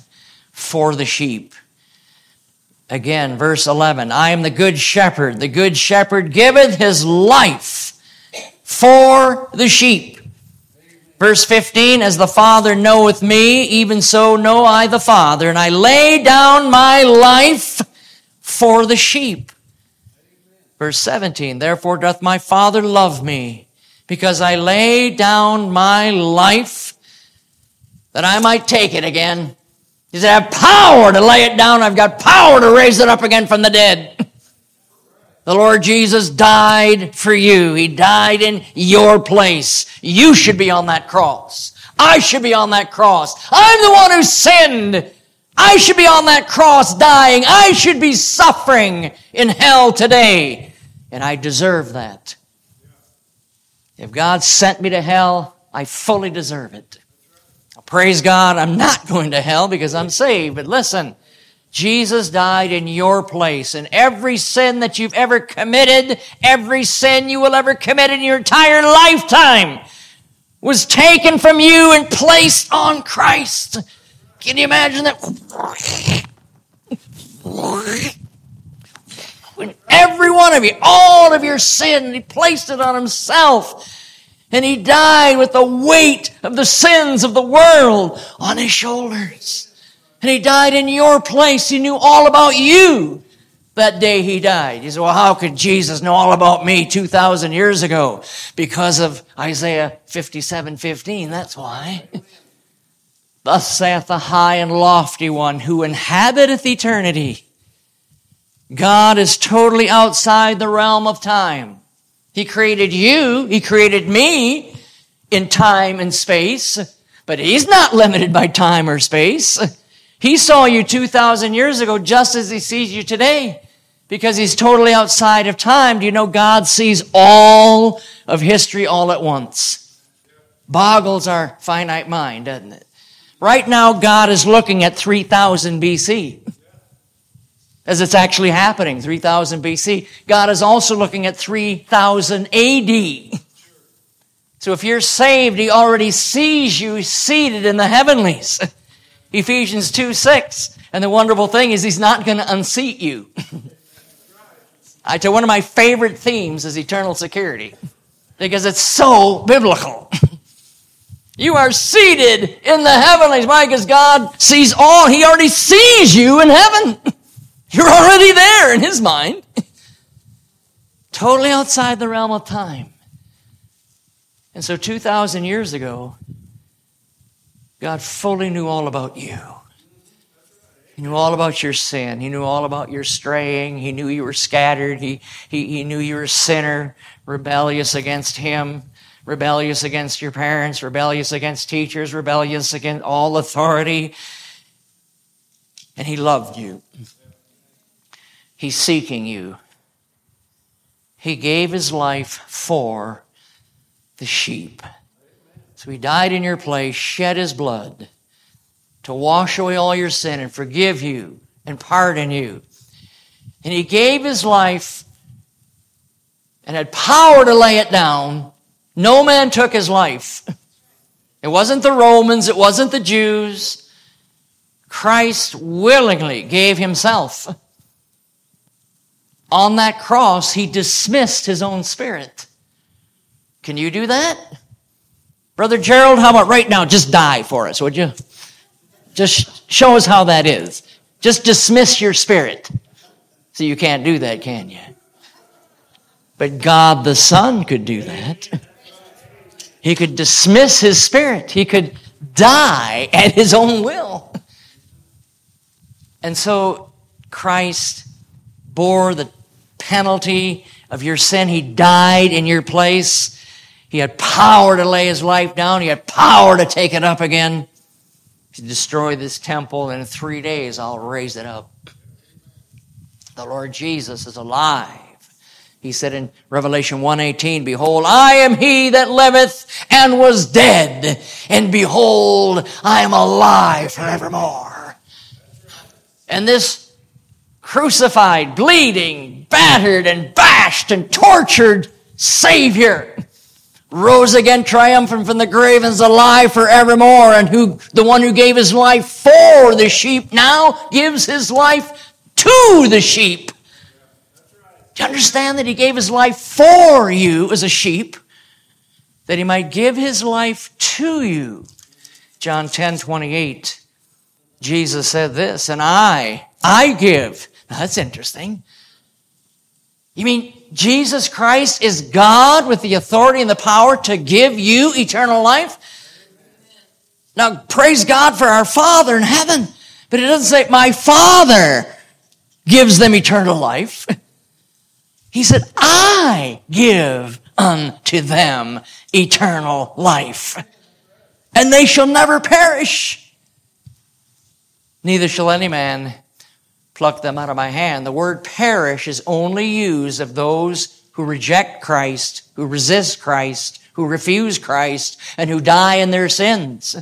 for the sheep. Again, verse 11, I am the good shepherd. The good shepherd giveth his life for the sheep. Verse 15, as the Father knoweth me, even so know I the Father, and I lay down my life for the sheep. Verse 17, therefore doth my Father love me, because I lay down my life that I might take it again. He said, I have power to lay it down. I've got power to raise it up again from the dead. The Lord Jesus died for you. He died in your place. You should be on that cross. I should be on that cross. I'm the one who sinned. I should be on that cross dying. I should be suffering in hell today. And I deserve that. If God sent me to hell, I fully deserve it. Praise God, I'm not [LAUGHS] going to hell because I'm saved. But listen, Jesus died in your place, and every sin that you've ever committed, every sin you will ever commit in your entire lifetime, was taken from you and placed on Christ. Can you imagine that? [LAUGHS] every one of you, all of your sin, he placed it on himself. And he died with the weight of the sins of the world on his shoulders. And he died in your place. He knew all about you that day he died. You say, well, how could Jesus know all about me 2,000 years ago? Because of Isaiah 57, 15. That's why. Thus saith the high and lofty one who inhabiteth eternity. God is totally outside the realm of time. He created you. He created me in time and space, but he's not limited by time or space. He saw you 2,000 years ago just as he sees you today because he's totally outside of time. Do you know God sees all of history all at once? Boggles our finite mind, doesn't it? Right now, God is looking at 3000 BC. As it's actually happening, 3000 BC. God is also looking at 3000 AD. So if you're saved, He already sees you seated in the heavenlies. [LAUGHS] Ephesians 2 6. And the wonderful thing is, He's not going to unseat you. [LAUGHS] I tell one of my favorite themes is eternal security because it's so biblical. [LAUGHS] you are seated in the heavenlies. Why? Because God sees all. He already sees you in heaven. You're already there in His mind. [LAUGHS] totally outside the realm of time. And so 2,000 years ago, God fully knew all about you. He knew all about your sin. He knew all about your straying. He knew you were scattered. He, he, he knew you were a sinner, rebellious against Him, rebellious against your parents, rebellious against teachers, rebellious against all authority. And He loved you. He's seeking you. He gave His life for the sheep. So He died in your place, shed His blood to wash away all your sin and forgive you and pardon you. And he gave his life and had power to lay it down. No man took his life. It wasn't the Romans, it wasn't the Jews. Christ willingly gave himself. On that cross, he dismissed his own spirit. Can you do that? Brother Gerald, how about right now? Just die for us, would you? Just show us how that is. Just dismiss your spirit. So you can't do that, can you? But God the Son could do that. He could dismiss his spirit. He could die at his own will. And so Christ bore the penalty of your sin. He died in your place. He had power to lay his life down. He had power to take it up again to destroy this temple, and in three days I'll raise it up. The Lord Jesus is alive. He said in Revelation 1:18, Behold, I am he that liveth and was dead, and behold, I am alive forevermore. And this crucified, bleeding, battered, and bashed, and tortured Savior. Rose again triumphant from the grave and is alive forevermore and who the one who gave his life for the sheep now gives his life to the sheep. Do you understand that he gave his life for you as a sheep? That he might give his life to you. John 10 28 jesus said this and i i give now that's interesting you mean Jesus Christ is God with the authority and the power to give you eternal life? Now, praise God for our Father in heaven, but it doesn't say, my Father gives them eternal life. [LAUGHS] He said, I give unto them eternal life, and they shall never perish. Neither shall any man pluck them out of my hand. The word perish is only used of those who reject Christ, who resist Christ, who refuse Christ, and who die in their sins.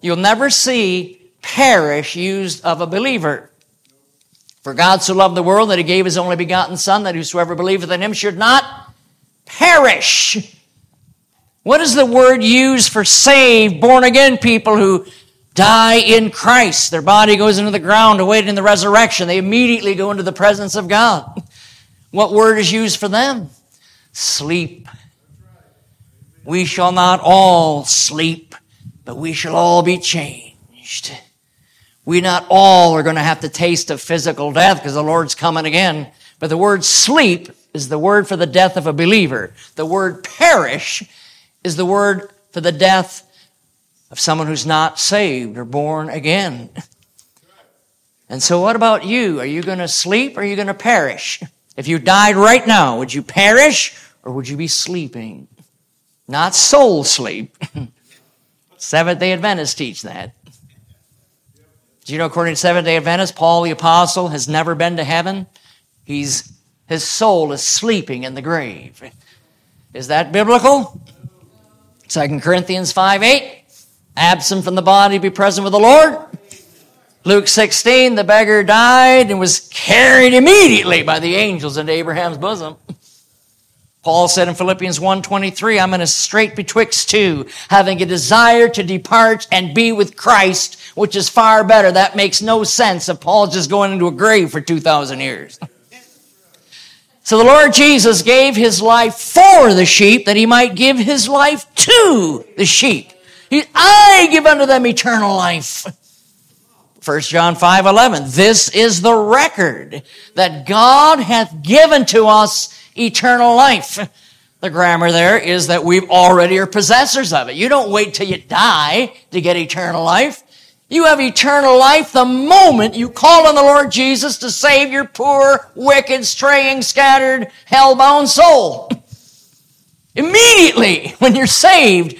You'll never see perish used of a believer. For God so loved the world that he gave his only begotten Son, that whosoever believeth in him should not perish. What is the word used for saved, born again people who die in Christ. Their body goes into the ground awaiting the resurrection. They immediately go into the presence of God. What word is used for them? Sleep. We shall not all sleep, but we shall all be changed. We not all are going to have to taste of physical death because the Lord's coming again. But the word sleep is the word for the death of a believer. The word perish is the word for the death of someone who's not saved or born again. And so what about you? Are you going to sleep or are you going to perish? If you died right now, would you perish or would you be sleeping? Not soul sleep. [LAUGHS] Seventh day Adventists teach that. Do you know, according to Seventh day Adventists, Paul the Apostle has never been to heaven? He's, his soul is sleeping in the grave. Is that biblical? 2 Corinthians 5 8 absent from the body, be present with the Lord. Luke 16, the beggar died and was carried immediately by the angels into Abraham's bosom. Paul said in Philippians 1:23, I'm in a strait betwixt two, having a desire to depart and be with Christ, which is far better. That makes no sense if Paul's just going into a grave for 2,000 years. So the Lord Jesus gave his life for the sheep that he might give his life to the sheep. He, I give unto them eternal life. 1 John 5 11. This is the record that God hath given to us eternal life. The grammar there is that we already are possessors of it. You don't wait till you die to get eternal life. You have eternal life the moment you call on the Lord Jesus to save your poor, wicked, straying, scattered, hell-bound soul. Immediately when you're saved,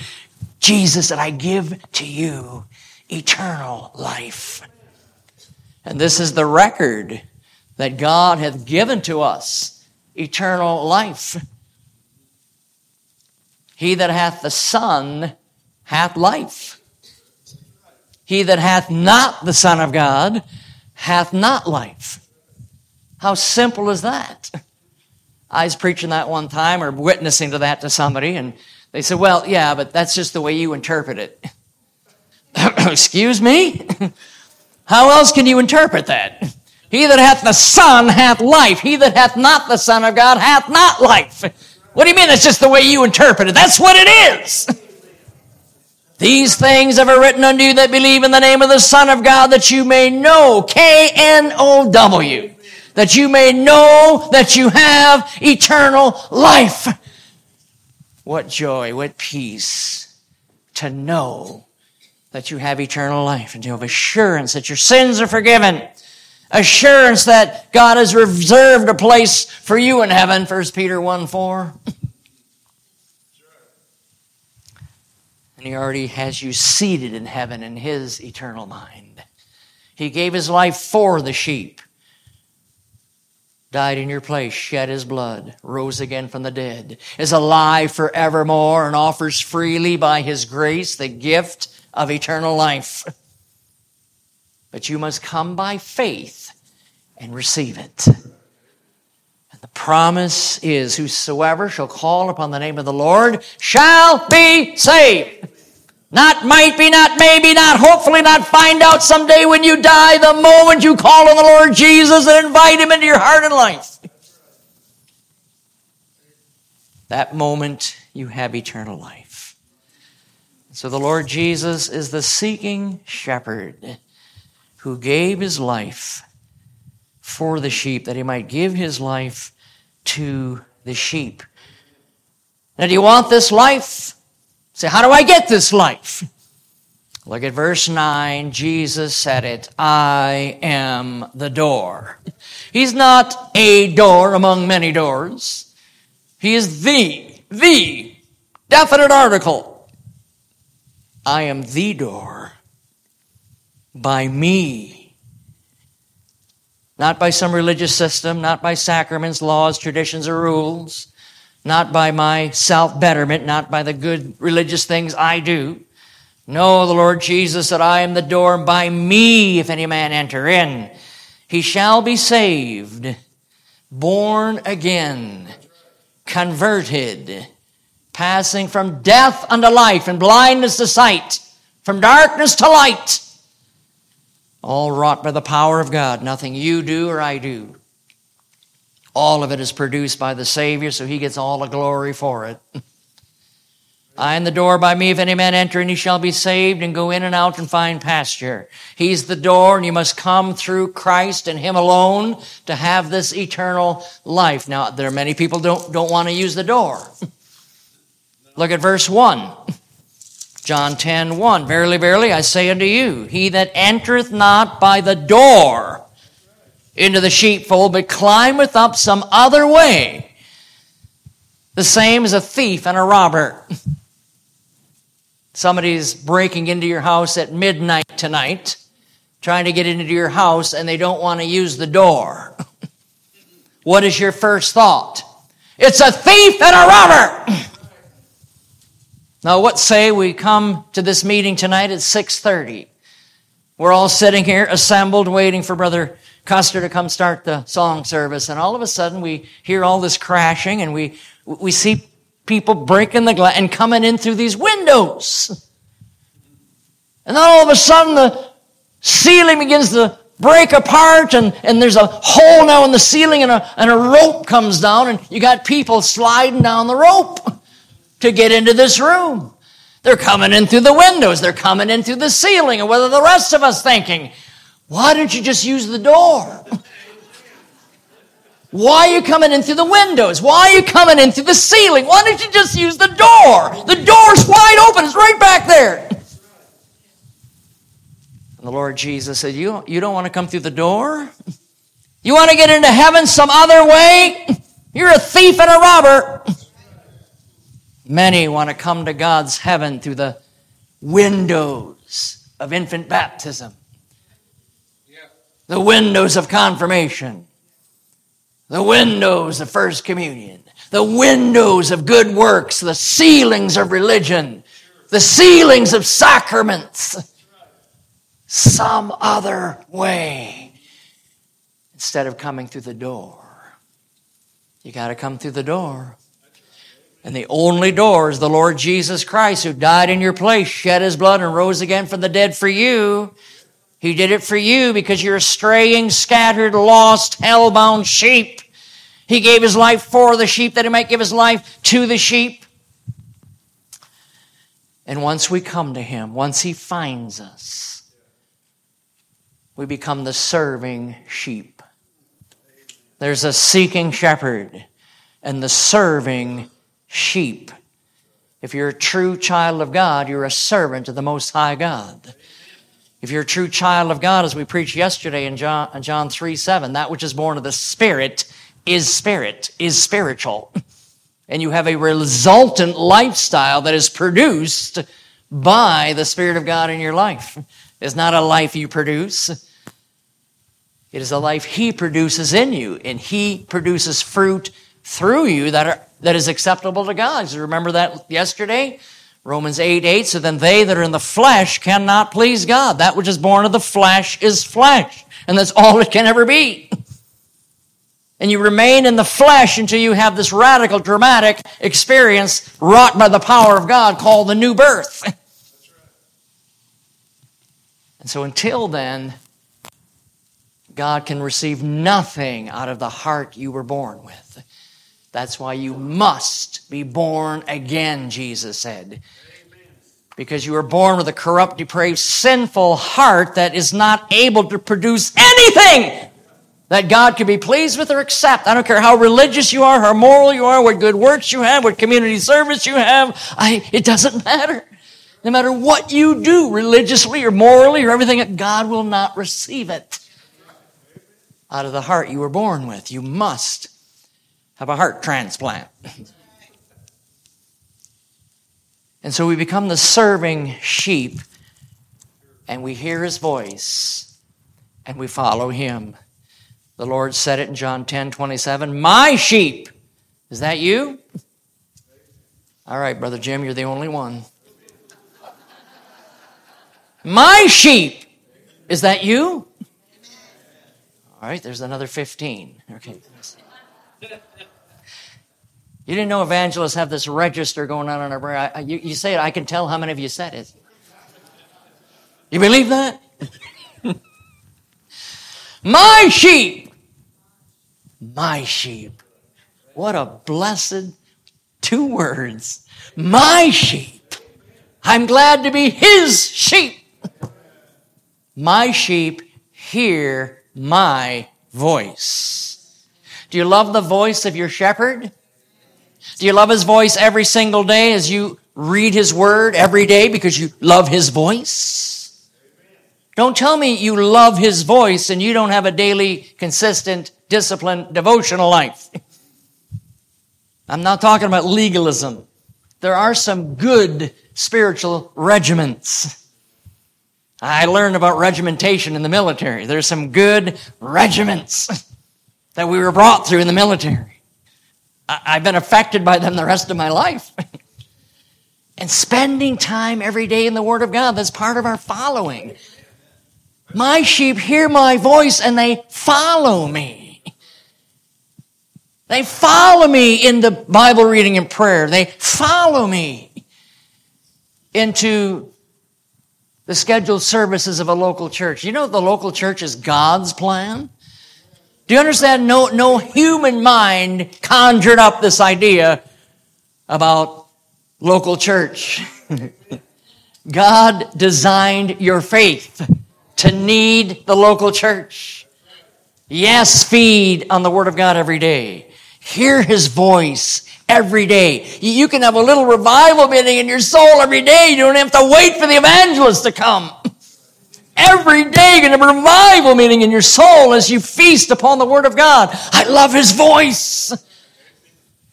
Jesus that I give to you eternal life. And this is the record that God hath given to us eternal life. He that hath the Son hath life. He that hath not the Son of God hath not life. How simple is that? I was preaching that one time or witnessing to that to somebody, and they said, Well, yeah, but that's just the way you interpret it. [LAUGHS] Excuse me? How else can you interpret that? He that hath the Son hath life. He that hath not the Son of God hath not life. What do you mean that's just the way you interpret it? That's what it is. These things have I written unto you that believe in the name of the Son of God that you may know, K-N-O-W, that you may know that you have eternal life. What joy, what peace to know that you have eternal life and to have assurance that your sins are forgiven. Assurance that God has reserved a place for you in heaven, 1 Peter 1 4. And He already has you seated in heaven in His eternal mind. He gave His life for the sheep died in your place, shed his blood, rose again from the dead, is alive forevermore, and offers freely by his grace the gift of eternal life. But you must come by faith and receive it. And the promise is whosoever shall call upon the name of the Lord shall be saved. Not might be, not maybe, not hopefully, not find out someday when you die, the moment you call on the Lord Jesus and invite Him into your heart and life. That moment you have eternal life. So the Lord Jesus is the seeking shepherd who gave His life for the sheep that He might give His life to the sheep. Now, do you want this life? Say, how do I get this life? Look at verse 9. Jesus said it. I am the door. He's not a door among many doors. He is the, the definite article. I am the door. By me. Not by some religious system, not by sacraments, laws, traditions, or rules not by my self betterment, not by the good religious things I do. No, the Lord Jesus said, I am the door, and by me, if any man enter in, he shall be saved, born again, converted, passing from death unto life and blindness to sight, from darkness to light. All wrought by the power of God. Nothing you do or I do. All of it is produced by the Savior, so he gets all the glory for it. [LAUGHS] I am the door by me. If any man enter and he shall be saved and go in and out and find pasture. He's the door and you must come through Christ and him alone to have this eternal life. Now, there are many people don't, don't want to use the door. [LAUGHS] Look at verse 1. [LAUGHS] John 10, 1. Verily, verily, I say unto you, he that entereth not by the door into the sheepfold, but climbeth up some other way, the same as a thief and a robber. [LAUGHS] Somebody's breaking into your house at midnight tonight, trying to get into your house, and they don't want to use the door. [LAUGHS] what is your first thought? It's a thief and a robber! [LAUGHS] Now, what say we come to this meeting tonight at 6:30? We're all sitting here assembled waiting for brother Custer to come start the song service and all of a sudden we hear all this crashing and we we see people breaking the glass and coming in through these windows. And then all of a sudden the ceiling begins to break apart and, and there's a hole now in the ceiling and a, and a rope comes down and you got people sliding down the rope to get into this room. They're coming in through the windows. They're coming in through the ceiling. And what are the rest of us thinking? Why don't you just use the door? Why are you coming in through the windows? Why are you coming in through the ceiling? Why don't you just use the door? The door's wide open. It's right back there. And the Lord Jesus said, You, you don't want to come through the door? You want to get into heaven some other way? You're a thief and a robber. Many want to come to God's heaven through the windows of infant baptism, the windows of confirmation, the windows of First Communion, the windows of good works, the ceilings of religion, the ceilings of sacraments, some other way instead of coming through the door. You got to come through the door. And the only door is the Lord Jesus Christ who died in your place, shed his blood, and rose again from the dead for you. He did it for you because you're a straying, scattered, lost, hell-bound sheep. He gave his life for the sheep that he might give his life to the sheep. And once we come to him, once he finds us, we become the serving sheep. There's a seeking shepherd and the serving sheep. If you're a true child of God, you're a servant of the Most High God. If you're a true child of God, as we preached yesterday in John, in John 3 7, that which is born of the Spirit is spirit, is spiritual. [LAUGHS] And you have a resultant lifestyle that is produced by the Spirit of God in your life. It's not a life you produce. It is a life He produces in you, and He produces fruit through you that, are, that is acceptable to God. Remember that yesterday? Romans 8 8. So then they that are in the flesh cannot please God. That which is born of the flesh is flesh. And that's all it can ever be. [LAUGHS] And you remain in the flesh until you have this radical, dramatic experience wrought by the power of God called the new birth. [LAUGHS] And so until then, God can receive nothing out of the heart you were born with. That's why you must be born again, Jesus said. Because you were born with a corrupt, depraved, sinful heart that is not able to produce anything that God could be pleased with or accept. I don't care how religious you are, how moral you are, what good works you have, what community service you have. I, it doesn't matter. No matter what you do religiously or morally or everything, God will not receive it out of the heart you were born with. You must have a heart transplant. And so we become the serving sheep and we hear his voice and we follow him. The Lord said it in John 10 27, My sheep. Is that you? All right, Brother Jim, you're the only one. My sheep. Is that you? All right, there's another 15. Okay. You didn't know evangelists have this register going on in our brain. I, you, you say it, I can tell how many of you said it. You believe that? [LAUGHS] my sheep. My sheep. What a blessed two words. My sheep. I'm glad to be his sheep. My sheep hear my voice. Do you love the voice of your shepherd? Do you love his voice every single day as you read his word every day because you love his voice? Don't tell me you love his voice and you don't have a daily, consistent, disciplined, devotional life. I'm not talking about legalism. There are some good spiritual regiments. I learned about regimentation in the military. There's some good regiments [LAUGHS] that we were brought through in the military. I've been affected by them the rest of my life. [LAUGHS] and spending time every day in the Word of God, that's part of our following. My sheep hear my voice and they follow me. They follow me in the Bible reading and prayer. They follow me into the scheduled services of a local church. You know the local church is God's plan? Do you understand? No, no human mind conjured up this idea about local church. [LAUGHS] God designed your faith to need the local church. Yes, feed on the Word of God every day. Hear His voice every day. You can have a little revival meeting in your soul every day. You don't have to wait for the evangelist to come. [LAUGHS] Every day have a revival meeting in your soul as you feast upon the Word of God. I love His voice.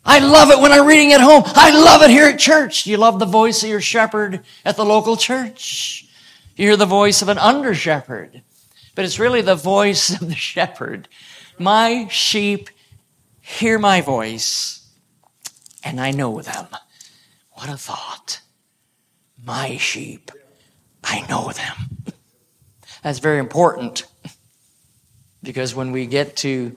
I love it when I'm reading at home. I love it here at church. You love the voice of your shepherd at the local church? You hear the voice of an under shepherd, but it's really the voice of the shepherd. My sheep hear my voice and I know them. What a thought. My sheep, I know them. That's very important because when we get to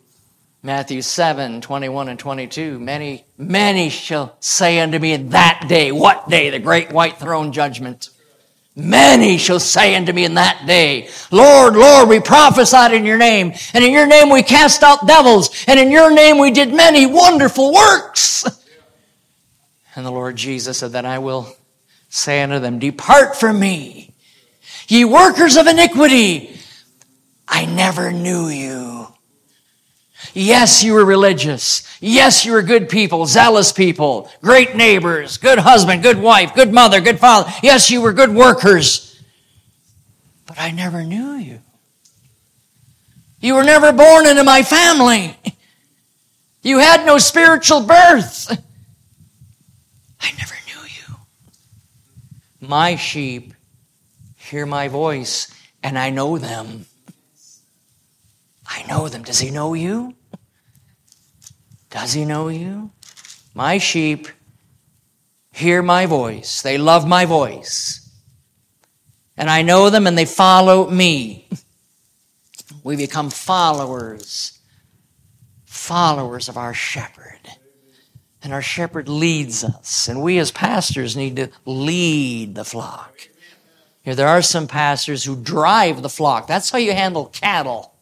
Matthew 7, 21 and 22, many, many shall say unto me in that day, what day? The great white throne judgment. Many shall say unto me in that day, Lord, Lord, we prophesied in your name, and in your name we cast out devils, and in your name we did many wonderful works. And the Lord Jesus said, Then I will say unto them, Depart from me, ye workers of iniquity. I never knew you. Yes, you were religious. Yes, you were good people, zealous people, great neighbors, good husband, good wife, good mother, good father. Yes, you were good workers. But I never knew you. You were never born into my family. You had no spiritual birth. I never knew you. My sheep hear my voice, and I know them. I know them. Does he know you? Does he know you? My sheep hear my voice. They love my voice. And I know them and they follow me. We become followers, followers of our shepherd. And our shepherd leads us. And we as pastors need to lead the flock. Here, there are some pastors who drive the flock. That's how you handle cattle.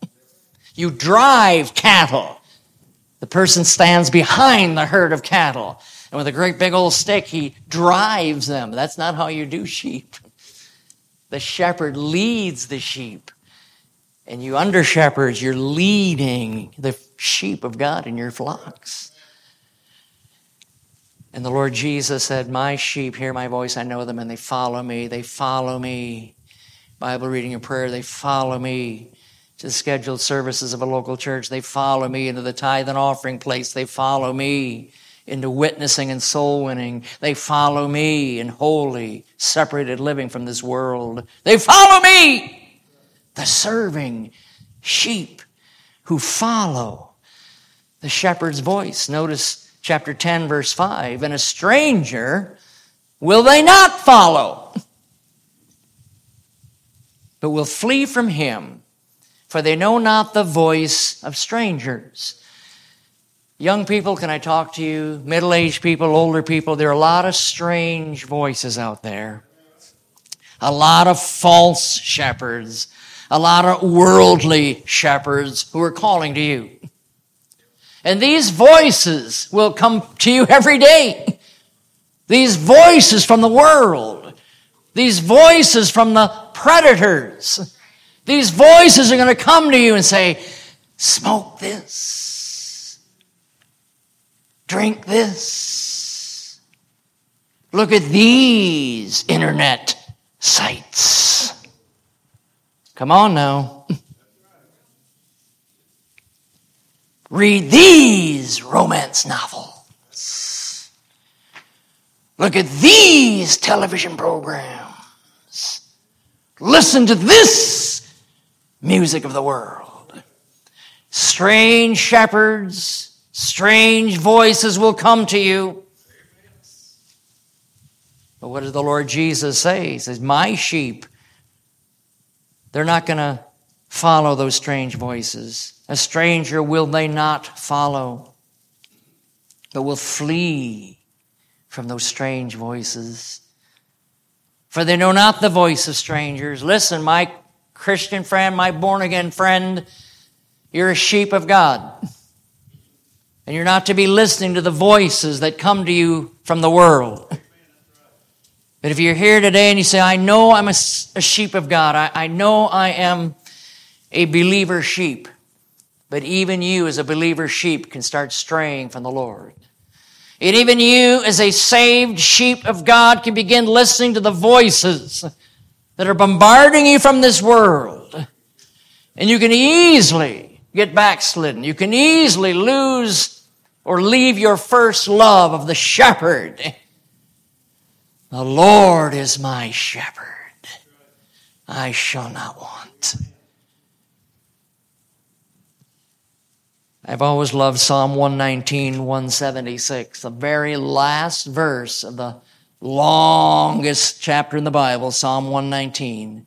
You drive cattle. The person stands behind the herd of cattle. And with a great big old stick, he drives them. That's not how you do sheep. The shepherd leads the sheep. And you under shepherds, you're leading the sheep of God in your flocks. And the Lord Jesus said, My sheep hear my voice, I know them, and they follow me. They follow me. Bible reading and prayer, they follow me to the scheduled services of a local church. They follow me into the tithe and offering place. They follow me into witnessing and soul winning. They follow me in holy, separated living from this world. They follow me, the serving sheep who follow the shepherd's voice. Notice chapter 10, verse 5. And a stranger will they not follow, but will flee from him, for they know not the voice of strangers. Young people, can I talk to you? Middle aged people, older people, there are a lot of strange voices out there. a lot of false shepherds, a lot of worldly shepherds who are calling to you. And these voices will come to you every day. These voices from the world. These voices from the predators. These voices are going to come to you and say, smoke this. Drink this. Look at these internet sites. Come on now. [LAUGHS] Read these romance novels. Look at these television programs. Listen to this music of the world. Strange shepherds, strange voices will come to you. But what does the Lord Jesus say? He says, My sheep, they're not going to follow those strange voices. A stranger will they not follow, but will flee from those strange voices. For they know not the voice of strangers. Listen, my Christian friend, my born again friend, you're a sheep of God. And you're not to be listening to the voices that come to you from the world. But if you're here today and you say, I know I'm a, sheep of God, I, I know I am a believer sheep, but even you as a believer sheep can start straying from the Lord. And even you as a saved sheep of God can begin listening to the voices that are bombarding you from this world. And you can easily get backslidden. You can easily lose or leave your first love of the shepherd. The Lord is my shepherd. I shall not want. I've always loved Psalm 119, 176, the very last verse of the longest chapter in the Bible, Psalm 119.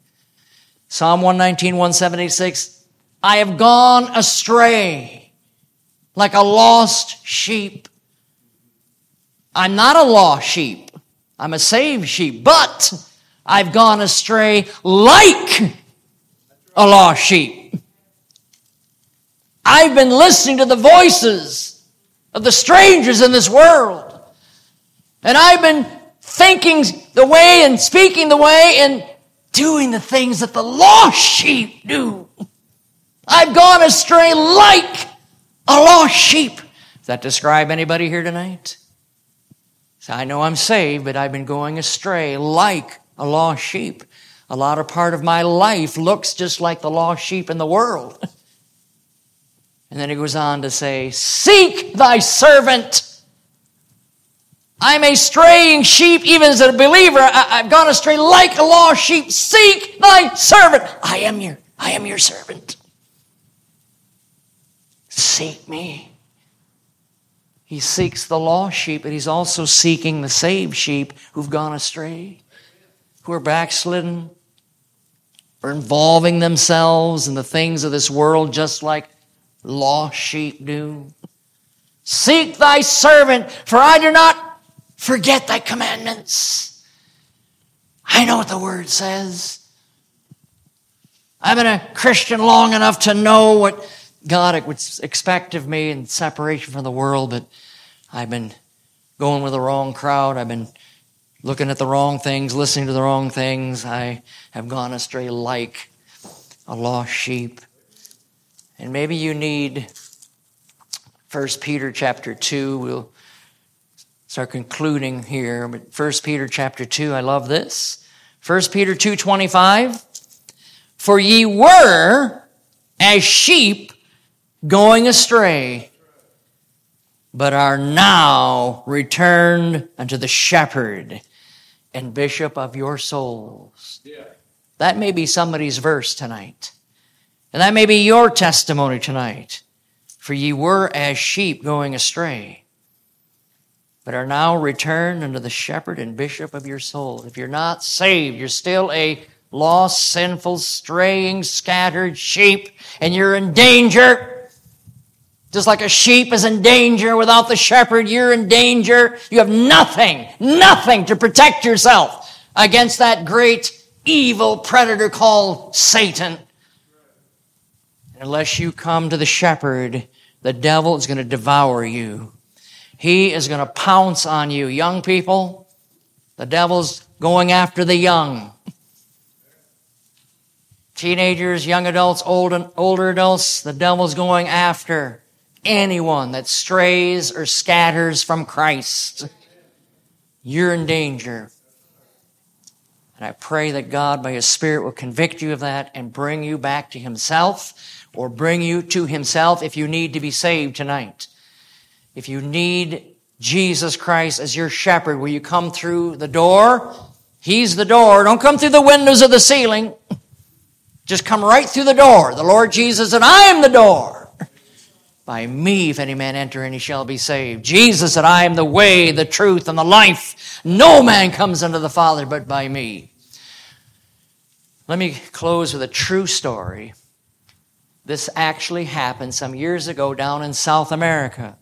Psalm 119, 176, I have gone astray like a lost sheep. I'm not a lost sheep. I'm a saved sheep, but I've gone astray like a lost sheep. I've been listening to the voices of the strangers in this world. And I've been thinking the way and speaking the way and doing the things that the lost sheep do. I've gone astray like a lost sheep. Does that describe anybody here tonight? So I know I'm saved, but I've been going astray like a lost sheep. A lot of part of my life looks just like the lost sheep in the world. [LAUGHS] And then he goes on to say, Seek thy servant. I'm a straying sheep, even as a believer. I, have gone astray like a lost sheep. Seek thy servant. I am your, I am your servant. Seek me. He seeks the lost sheep, but he's also seeking the saved sheep who've gone astray, who are backslidden, are involving themselves in the things of this world just like lost sheep do. Seek thy servant, for I do not forget thy commandments. I know what the word says. I've been a Christian long enough to know what God would expect of me in separation from the world, but I've been going with the wrong crowd. I've been looking at the wrong things, listening to the wrong things. I have gone astray like a lost sheep. And maybe you need 1 Peter chapter 2. We'll start concluding here. But 1 Peter chapter 2, I love this. 1 Peter 2:25 For ye were as sheep going astray but are now returned unto the shepherd and bishop of your souls. Yeah. That may be somebody's verse tonight. And that may be your testimony tonight. For ye were as sheep going astray, but are now returned unto the shepherd and bishop of your souls. If you're not saved, you're still a lost, sinful, straying, scattered sheep, and you're in danger. Just like a sheep is in danger without the shepherd, you're in danger. You have nothing, nothing to protect yourself against that great evil predator called Satan. Unless you come to the shepherd, the devil is going to devour you. He is going to pounce on you. Young people, the devil's going after the young. Teenagers, young adults, old, and older adults, the devil's going after anyone that strays or scatters from Christ. You're in danger. And I pray that God, by His Spirit, will convict you of that and bring you back to Himself or bring you to himself if you need to be saved tonight. If you need Jesus Christ as your shepherd, will you come through the door? He's the door. Don't come through the windows of the ceiling. Just come right through the door. The Lord Jesus said, I am the door. By me, if any man enter in, he shall be saved. Jesus said, I am the way, the truth, and the life. No man comes unto the Father but by me. Let me close with a true story this actually happened some years ago down in South America.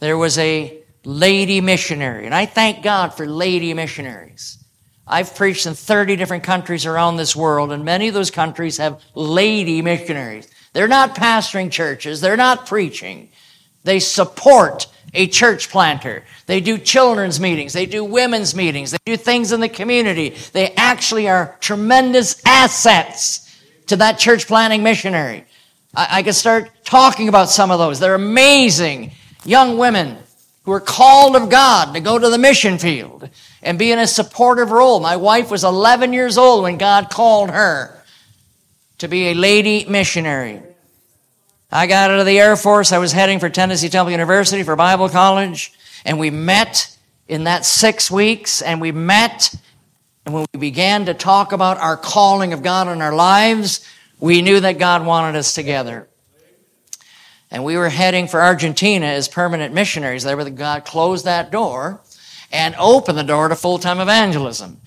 There was a lady missionary, and I thank God for lady missionaries. I've preached in 30 different countries around this world, and many of those countries have lady missionaries. They're not pastoring churches, they're not preaching. They support a church planter. They do children's meetings, they do women's meetings, they do things in the community. They actually are tremendous assets to that church planting missionary. I, I could start talking about some of those. They're amazing young women who are called of God to go to the mission field and be in a supportive role. My wife was 11 years old when God called her to be a lady missionary. I got out of the Air Force. I was heading for Tennessee Temple University for Bible college, and we met in that six weeks, and we met and when we began to talk about our calling of God in our lives, we knew that God wanted us together. And we were heading for Argentina as permanent missionaries there, but God closed that door and opened the door to full time evangelism.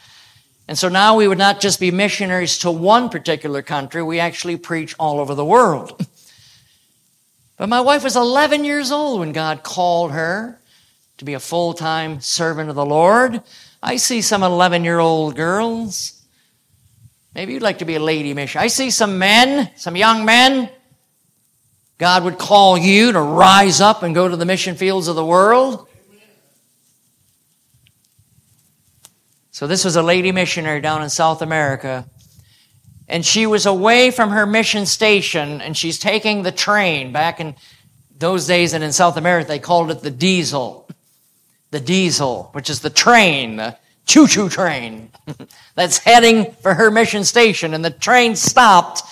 And so now we would not just be missionaries to one particular country, we actually preach all over the world. [LAUGHS] But my wife was 11 years old when God called her to be a full time servant of the Lord. I see some 11 year old girls. Maybe you'd like to be a lady mission. I see some men, some young men. God would call you to rise up and go to the mission fields of the world. So, this was a lady missionary down in South America. And she was away from her mission station and she's taking the train back in those days and in South America they called it the diesel the diesel, which is the train, the choo choo train [LAUGHS] that's heading for her mission station. And the train stopped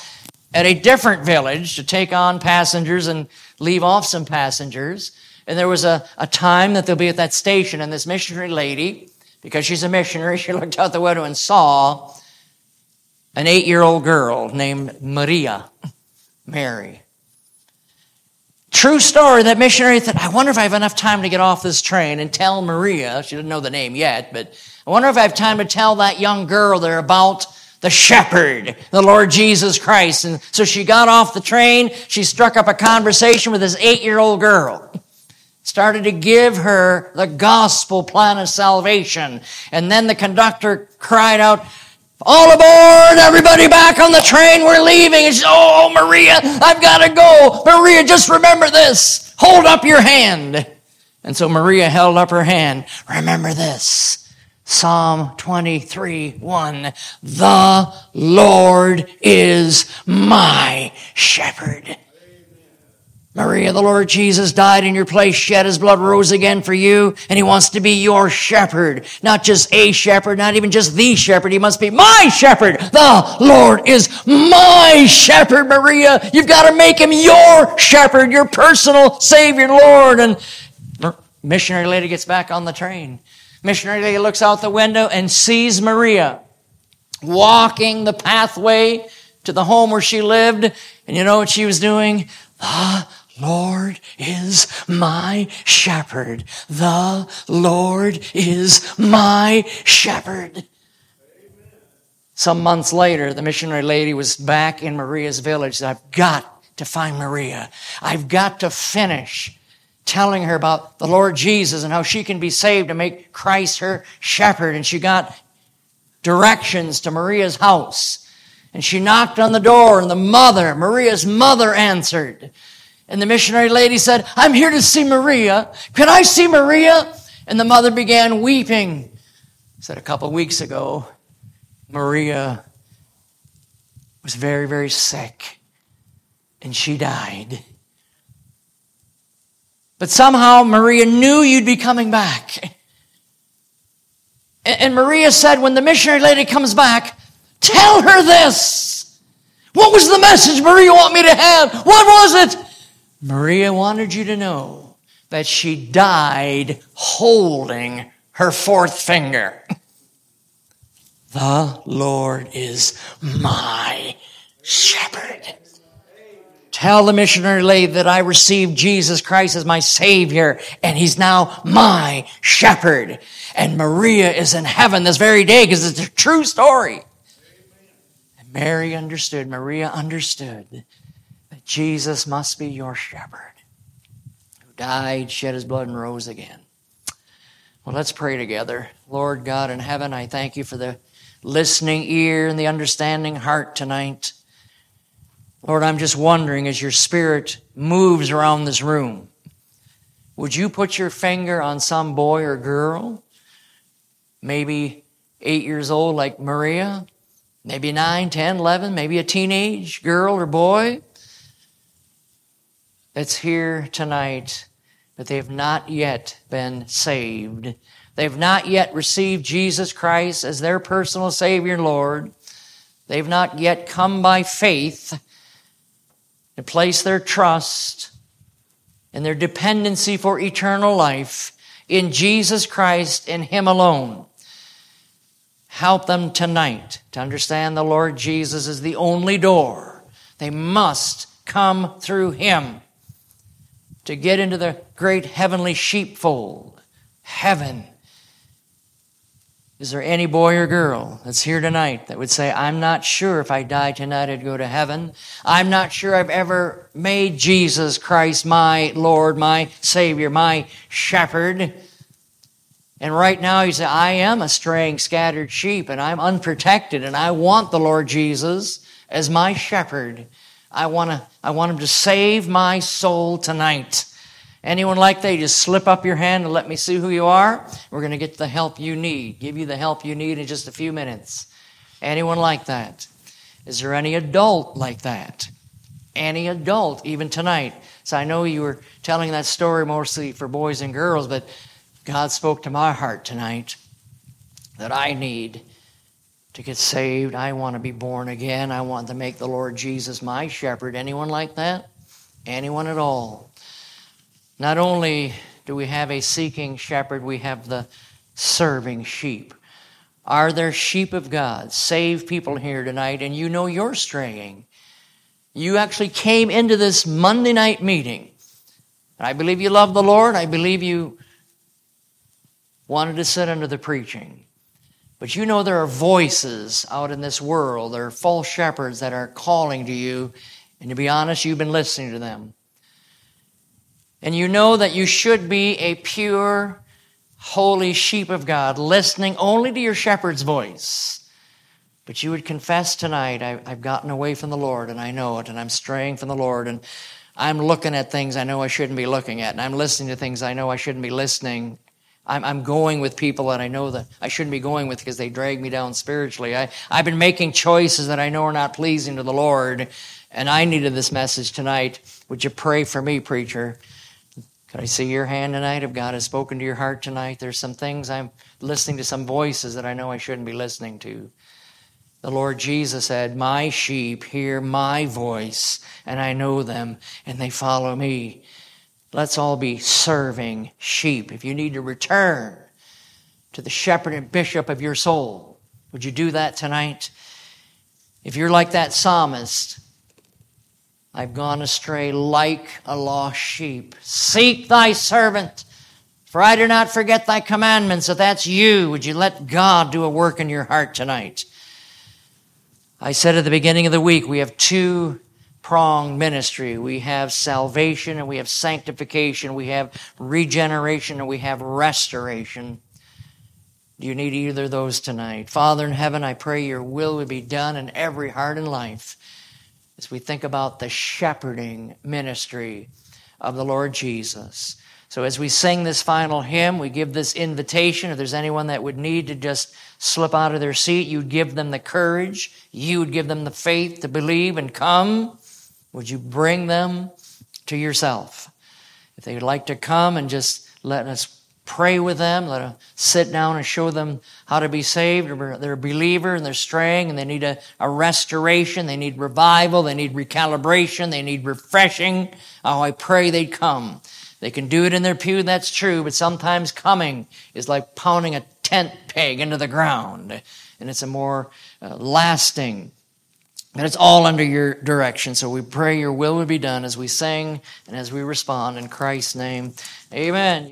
at a different village to take on passengers and leave off some passengers. And there was a, a time that they'll be at that station, and this missionary lady, because she's a missionary, [LAUGHS] she looked out the window and saw an eight year old girl named Maria, [LAUGHS] Mary. True story, that missionary thought, I wonder if I have enough time to get off this train and tell Maria, she didn't know the name yet, but I wonder if I have time to tell that young girl there about the shepherd, the Lord Jesus Christ. And so she got off the train, she struck up a conversation with this eight year old girl started to give her the gospel plan of salvation. And then the conductor cried out, all aboard, everybody back on the train, we're leaving. She oh, Maria, I've got to go. Maria, just remember this. Hold up your hand. And so Maria held up her hand. Remember this. Psalm 23, 1. The Lord is my shepherd. Maria, the Lord Jesus died in your place, shed his blood, rose again for you, and he wants to be your shepherd. Not just a shepherd, not even just the shepherd. He must be my shepherd. The Lord is my shepherd, Maria. You've got to make him your shepherd, your personal Savior, Lord. And missionary lady gets back on the train. Missionary lady looks out the window and sees Maria walking the pathway to the home where she lived. And you know what she was doing? The Lord is my shepherd. The Lord is my shepherd. Some months later, the missionary lady was back in Maria's village. I've got to find Maria. I've got to finish telling her about the Lord Jesus and how she can be saved and make Christ her shepherd. And she got directions to Maria's house. And she knocked on the door and the mother, Maria's mother answered. And the missionary lady said, I'm here to see Maria. Can I see Maria? And the mother began weeping. Said a couple weeks ago, Maria was very, very sick and she died. But somehow Maria knew you'd be coming back. And Maria said, when the missionary lady comes back, tell her this. What was the message Maria want me to have? What was it? Maria wanted you to know that she died holding her fourth finger. [LAUGHS] The Lord is my shepherd. Tell the missionary lady that I received Jesus Christ as my Savior, and He's now my shepherd. And Maria is in heaven this very day because it's a true story. And Mary understood, Maria understood Jesus must be your shepherd who died, shed his blood, and rose again. Well, let's pray together. Lord God in heaven, I thank you for the listening ear and the understanding heart tonight. Lord, I'm just wondering as your spirit moves around this room, would you put your finger on some boy or girl, maybe eight years old like Maria, maybe nine, ten, eleven, maybe a teenage girl or boy that's here tonight, but they have not yet been saved. They've not yet received Jesus Christ as their personal Savior and Lord. They've not yet come by faith to place their trust and their dependency for eternal life in Jesus Christ and Him alone. Help them tonight to understand the Lord Jesus is the only door. They must come through Him to get into the great heavenly sheepfold, heaven is there any boy or girl that's here tonight that would say, I'm not sure if I die tonight I'd go to heaven. I'm not sure I've ever made Jesus Christ my Lord, my Savior, my shepherd. And right now you say, I am a straying, scattered sheep and I'm unprotected and I want the Lord Jesus as my shepherd. I want to, I want him to save my soul tonight. Anyone like that, you just slip up your hand and let me see who you are. We're going to get the help you need, give you the help you need in just a few minutes. Anyone like that? Is there any adult like that? Any adult, even tonight? So I know you were telling that story mostly for boys and girls, but God spoke to my heart tonight that I need to get saved. I want to be born again. I want to make the Lord Jesus my shepherd. Anyone like that? Anyone at all? Not only do we have a seeking shepherd, we have the serving sheep. Are there sheep of God, saved people here tonight, and you know you're straying? You actually came into this Monday night meeting. And I believe you love the Lord. I believe you wanted to sit under the preaching. But you know there are voices out in this world. There are false shepherds that are calling to you. And to be honest, you've been listening to them and you know that you should be a pure, holy sheep of God, listening only to your shepherd's voice. But you would confess tonight, I, have gotten away from the Lord and I know it, and I'm straying from the Lord, and I'm looking at things I know I shouldn't be looking at, and I'm listening to things I know I shouldn't be listening. I'm, I'm going with people that I know that I shouldn't be going with because they drag me down spiritually. I, I've been making choices that I know are not pleasing to the Lord, and I needed this message tonight. Would you pray for me, preacher? Could I see your hand tonight if God has spoken to your heart tonight? There's some things I'm listening to, some voices that I know I shouldn't be listening to. The Lord Jesus said, My sheep hear my voice, and I know them, and they follow me. Let's all be serving sheep. If you need to return to the shepherd and bishop of your soul, would you do that tonight? If you're like that psalmist, I've gone astray like a lost sheep. Seek thy servant, for I do not forget thy commandments. If that's you, would you let God do a work in your heart tonight? I said at the beginning of the week, we have two pronged ministry. We have salvation and we have sanctification. We have regeneration and we have restoration. Do you need either of those tonight? Father in heaven, I pray your will would be done in every heart and life as we think about the shepherding ministry of the Lord Jesus. So as we sing this final hymn, we give this invitation. If there's anyone that would need to just slip out of their seat, you'd give them the courage. You would give them the faith to believe and come. Would you bring them to yourself? If they would like to come and just let us pray with them, let them sit down and show them how to be saved. They're a believer and they're straying and they need a, a restoration, they need revival, they need recalibration, they need refreshing. Oh, I pray they'd come. They can do it in their pew, that's true, but sometimes coming is like pounding a tent peg into the ground, and it's a more uh, lasting. But it's all under your direction. So we pray your will would be done as we sing and as we respond in Christ's name. Amen.